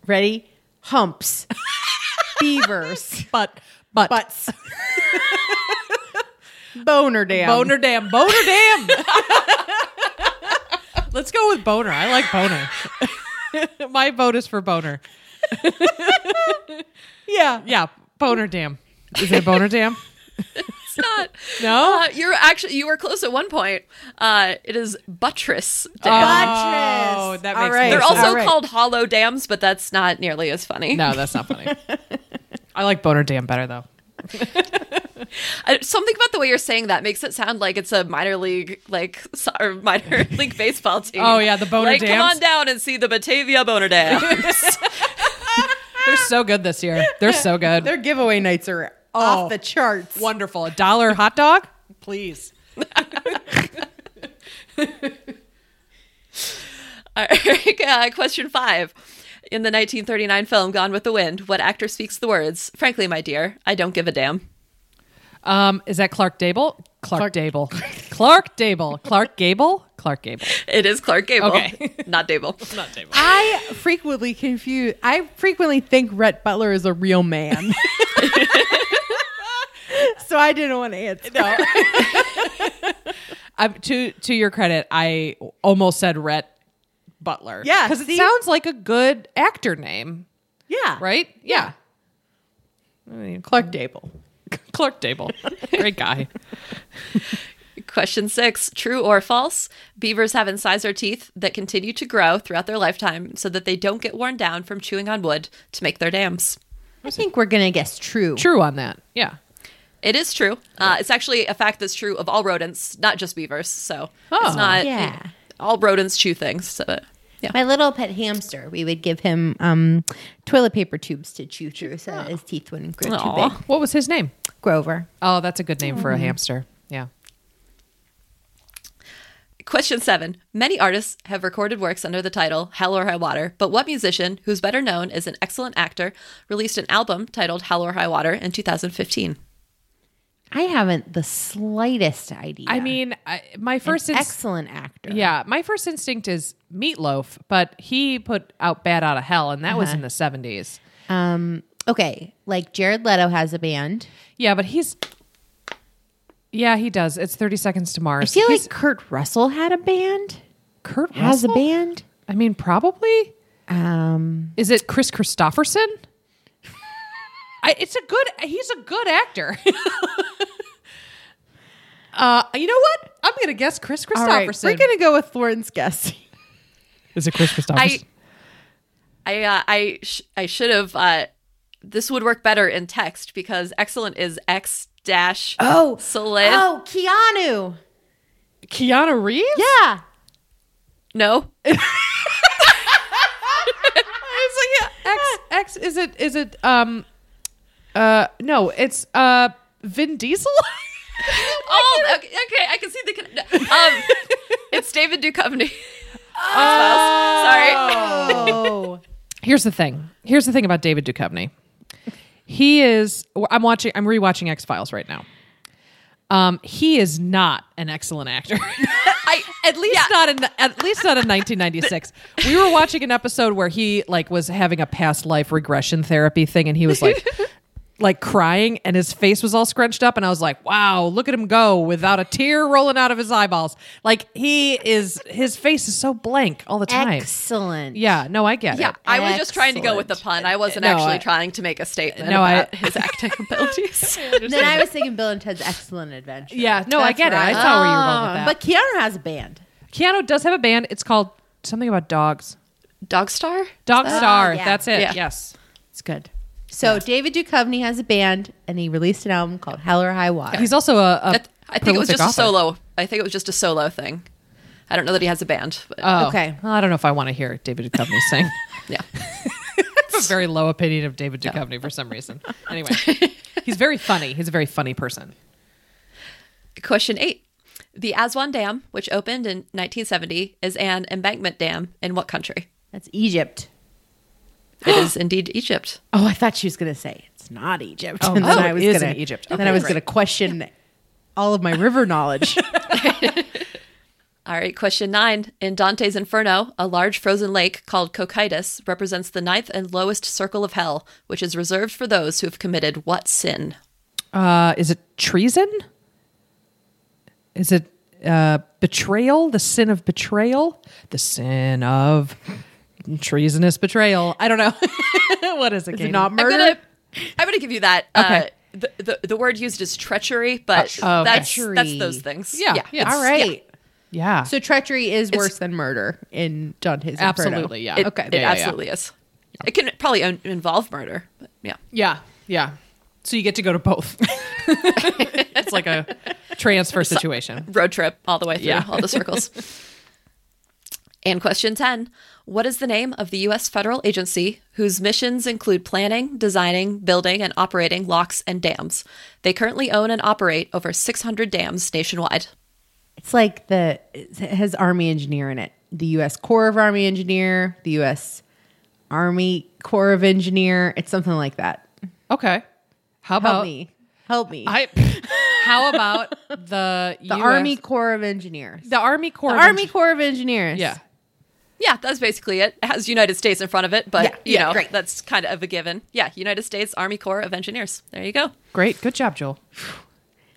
Ready? Humps. Beavers. But but Butts. Boner dam. boner dam, boner dam. Let's go with boner. I like boner. My vote is for boner. Yeah. Yeah, boner dam. Is it a boner dam? It's not. No. Uh, you're actually you were close at one point. Uh, it is buttress dam. Buttress. Oh, that makes right. more They're sense. also All right. called hollow dams, but that's not nearly as funny. No, that's not funny. I like boner dam better though. I- Something about the way you're saying that makes it sound like it's a minor league, like so- or minor league baseball team. Oh, yeah, the Boner like, Come on down and see the Batavia Boner Dams. They're so good this year. They're so good. Their giveaway nights are Oh. off the charts. wonderful. A dollar hot dog, please. All right, uh, question five. In the 1939 film Gone with the Wind, what actor speaks the words, Frankly, my dear, I don't give a damn? Um, is that Clark Dable? Clark, Dable. Clark Dable. Clark Gable. Clark Gable. It is Clark Gable, Okay. not Dable. Not Dable. I frequently confuse. I frequently think Rhett Butler is a real man. so I didn't want to answer. Um, to to your credit, I almost said Rhett Butler. Yeah, because it sounds like a good actor name, Yeah, right? Yeah. Clark Dable. Clark Dable, great guy. Question six True or false? Beavers have incisor teeth that continue to grow throughout their lifetime so that they don't get worn down from chewing on wood to make their dams. I think we're gonna guess true. True on that. Yeah. It is true. Uh, it's actually a fact that's true of all rodents, not just beavers. So Oh. it's not. Yeah. all rodents chew things. So, yeah. My little pet hamster, we would give him um, toilet paper tubes to chew through so that his teeth wouldn't grow too big. What was his name? Grover. Oh, that's a good name for a hamster. Yeah. Question seven. Many artists have recorded works under the title Hell or High Water, but what musician, who's better known as an excellent actor, released an album titled Hell or High Water in 2015? I haven't the slightest idea. I mean, I, my first An ins- excellent actor. yeah, my first instinct is Meatloaf, but he put out Bat Out of Hell, and that was in the seventies. Um. Okay. Like Jared Leto has a band. Yeah, but he's yeah, he does. It's Thirty Seconds to Mars. I Mars. feel He's- like Kurt Russell had a band. Kurt Has a band. I mean, probably. Um. Is it Kris Kristofferson? I, it's a good. He's a good actor. uh, you know what? I'm gonna guess Kris All right. Kristofferson. We're gonna go with Florence Guess. Is it Kris Kristofferson? I, I, uh, I, sh- I should have. Uh, this would work better in text because excellent is X dash. Oh. Solid. Oh, Keanu. Keanu Reeves? Yeah. No. It's like yeah, X X is it is it um uh no, it's uh Vin Diesel? oh, okay, okay. I can see the. con- Um, it's David Duchovny. Oh, Sorry. Oh. Here's the thing. Here's the thing about David Duchovny. He is I'm watching I'm rewatching X-Files right now. Um he is not an excellent actor. I at least Yeah. not in at least not in 1996. we were watching an episode where he like was having a past life regression therapy thing and he was like like crying and his face was all scrunched up and I was like, "Wow, look at him go without a tear rolling out of his eyeballs." Like he is his face is so blank all the time. Excellent. Yeah, no, I get it. Yeah, it. I was just trying to go with the pun. I wasn't No, actually I- trying to make a statement No, I- about his acting abilities. Then I was thinking Bill and Ted's Excellent Adventure. Yeah, no, I That's get it. I right. saw where you were going with Oh, that. But Keanu has a band. Keanu does have a band. It's called something about dogs. Dogstar? Dog Star. Oh, yeah. That's it. Yeah. Yes. It's good. So David Duchovny has a band, and he released an album called Hell or High Water. He's also a, a That- I think it was prolific just a solo. I think it was just a solo thing. I don't know that he has a band. But Oh, Okay. Well, I don't know if I want to hear David Duchovny sing. yeah. I a very low opinion of David Duchovny for some reason. Anyway, he's very funny. He's a very funny person. Question eight. The Aswan Dam, which opened in 1970, is an embankment dam in what country? That's Egypt. It is indeed Egypt. Oh, I thought she was going to say it's not Egypt. Oh, and then oh, I was is gonna, in Egypt. Then I was great. going to question all of my river knowledge. All right, question nine. In Dante's Inferno, a large frozen lake called Cocytus represents the ninth and lowest circle of hell, which is reserved for those who have committed what sin? Uh, is it treason? Is it uh, betrayal? The sin of betrayal? The sin of treasonous betrayal? I don't know. what is it? Is it not I'm murder? gonna, I'm gonna give you that. Okay. Uh, the, the the word used is treachery, but Oh, okay. that's that's those things. Yeah, yeah. it's- all right. Yeah. So treachery is worse than murder in Dante's Inferno. Absolutely, yeah. It, Okay. it Yeah, yeah, yeah. absolutely is. It can probably un- involve murder, but yeah. yeah. Yeah. So you get to go to both. it's like a transfer situation. Road trip all the way through Yeah. all the circles. and question 10 What is the name of the U.S. federal agency whose missions include planning, designing, building, and operating locks and dams? They currently own and operate over 600 dams nationwide. It's like the it has Army engineer in it. The U.S. Corps of Army Engineer, the U.S. Army Corps of Engineer. It's something like that. Okay. How Help about me. Help me. I how about the the US Army Corps of Engineers. the Army Corps The of Army Eng- Corps of Engineers. Yeah. Yeah, that's basically it. It has United States in front of it, but Yeah, you yeah, know, great. that's kind of a given. Yeah, United States Army Corps of Engineers. There you go. Great. Good job, Joel.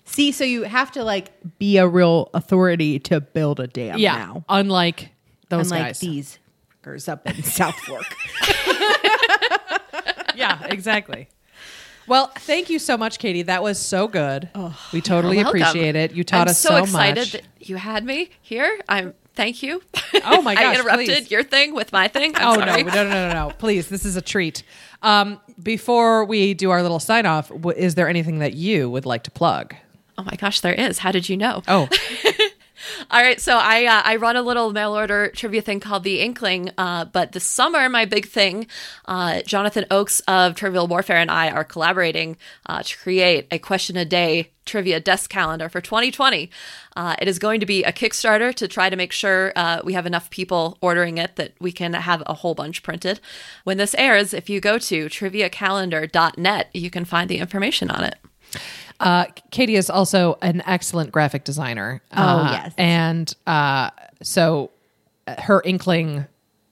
See, so you have to like be a real authority to build a dam Yeah. now. Unlike those Unlike guys. these fuckers up in South Fork. yeah, exactly. Well, thank you so much, Katie. That was so good. Oh, we totally appreciate it. You taught I'm us so, so, excited much. that you had me here. I'm thank you. Oh my gosh, I interrupted please. your thing with my thing. I'm oh no, sorry. no, no, no, no! Please, this is a treat. Um, before we do our little sign off, w- is there anything that you would like to plug? Oh my gosh, there is. How did you know? Oh, All right, so I uh, I run a little mail order trivia thing called the Inkling. Uh, but this summer, my big thing, uh, Jonathan Oakes of Trivial Warfare and I are collaborating uh, to create a question a day trivia desk calendar for 2020. Uh, it is going to be a Kickstarter to try to make sure uh, we have enough people ordering it that we can have a whole bunch printed. When this airs, if you go to triviacalendar.net, you can find the information on it. Uh, Katie is also an excellent graphic designer. Uh, yes. and uh, so uh, her Inkling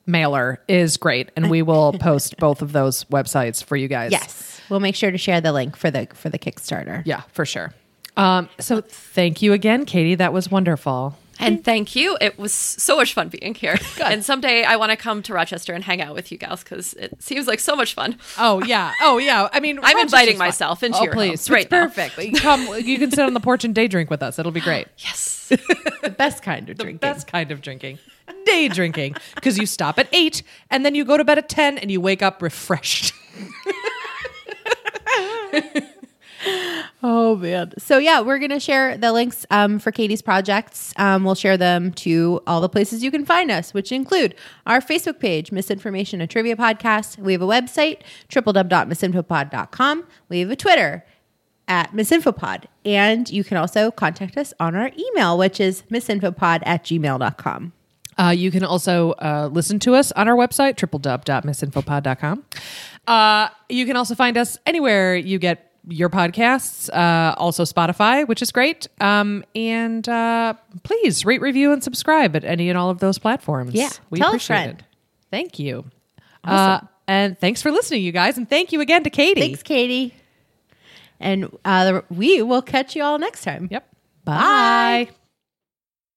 mailer is great, and we will post both of those websites for you guys. yes. We'll make sure to share the link for the for the Kickstarter. yeah, for sure. Um, so thank you again, Katie. That was wonderful. And thank you. It was so much fun being here. And someday I want to come to Rochester and hang out with you gals because it seems like so much fun. Oh yeah. Oh yeah. I mean, I'm Rochester's inviting fun. myself into oh, your please. house right perfect. You Come. You can sit on the porch and day drink with us. It'll be great. Yes. The best kind of drinking. The drinking. best kind of drinking. Day drinking because you stop at eight and then you go to bed at ten and you wake up refreshed. Oh man. So yeah, we're gonna share the links um, for Katie's projects. Um, we'll share them to all the places you can find us, which include our Facebook page, Misinformation and Trivia Podcast. We have a website, www.misinfopod.com. We have a Twitter at misinfopod. And you can also contact us on our email, which is misinfopod at gmail.com. Uh, you can also uh, listen to us on our website, www.misinfopod.com. Uh, you can also find us anywhere you get your podcasts, uh, also Spotify, which is great. Um, and uh, please rate, review, and subscribe at any and all of those platforms. Yeah. we Tell appreciate it. Thank you. Uh, and thanks for listening, you guys. And thank you again to Katie. Thanks, Katie. And uh, we will catch you all next time. Yep. Bye.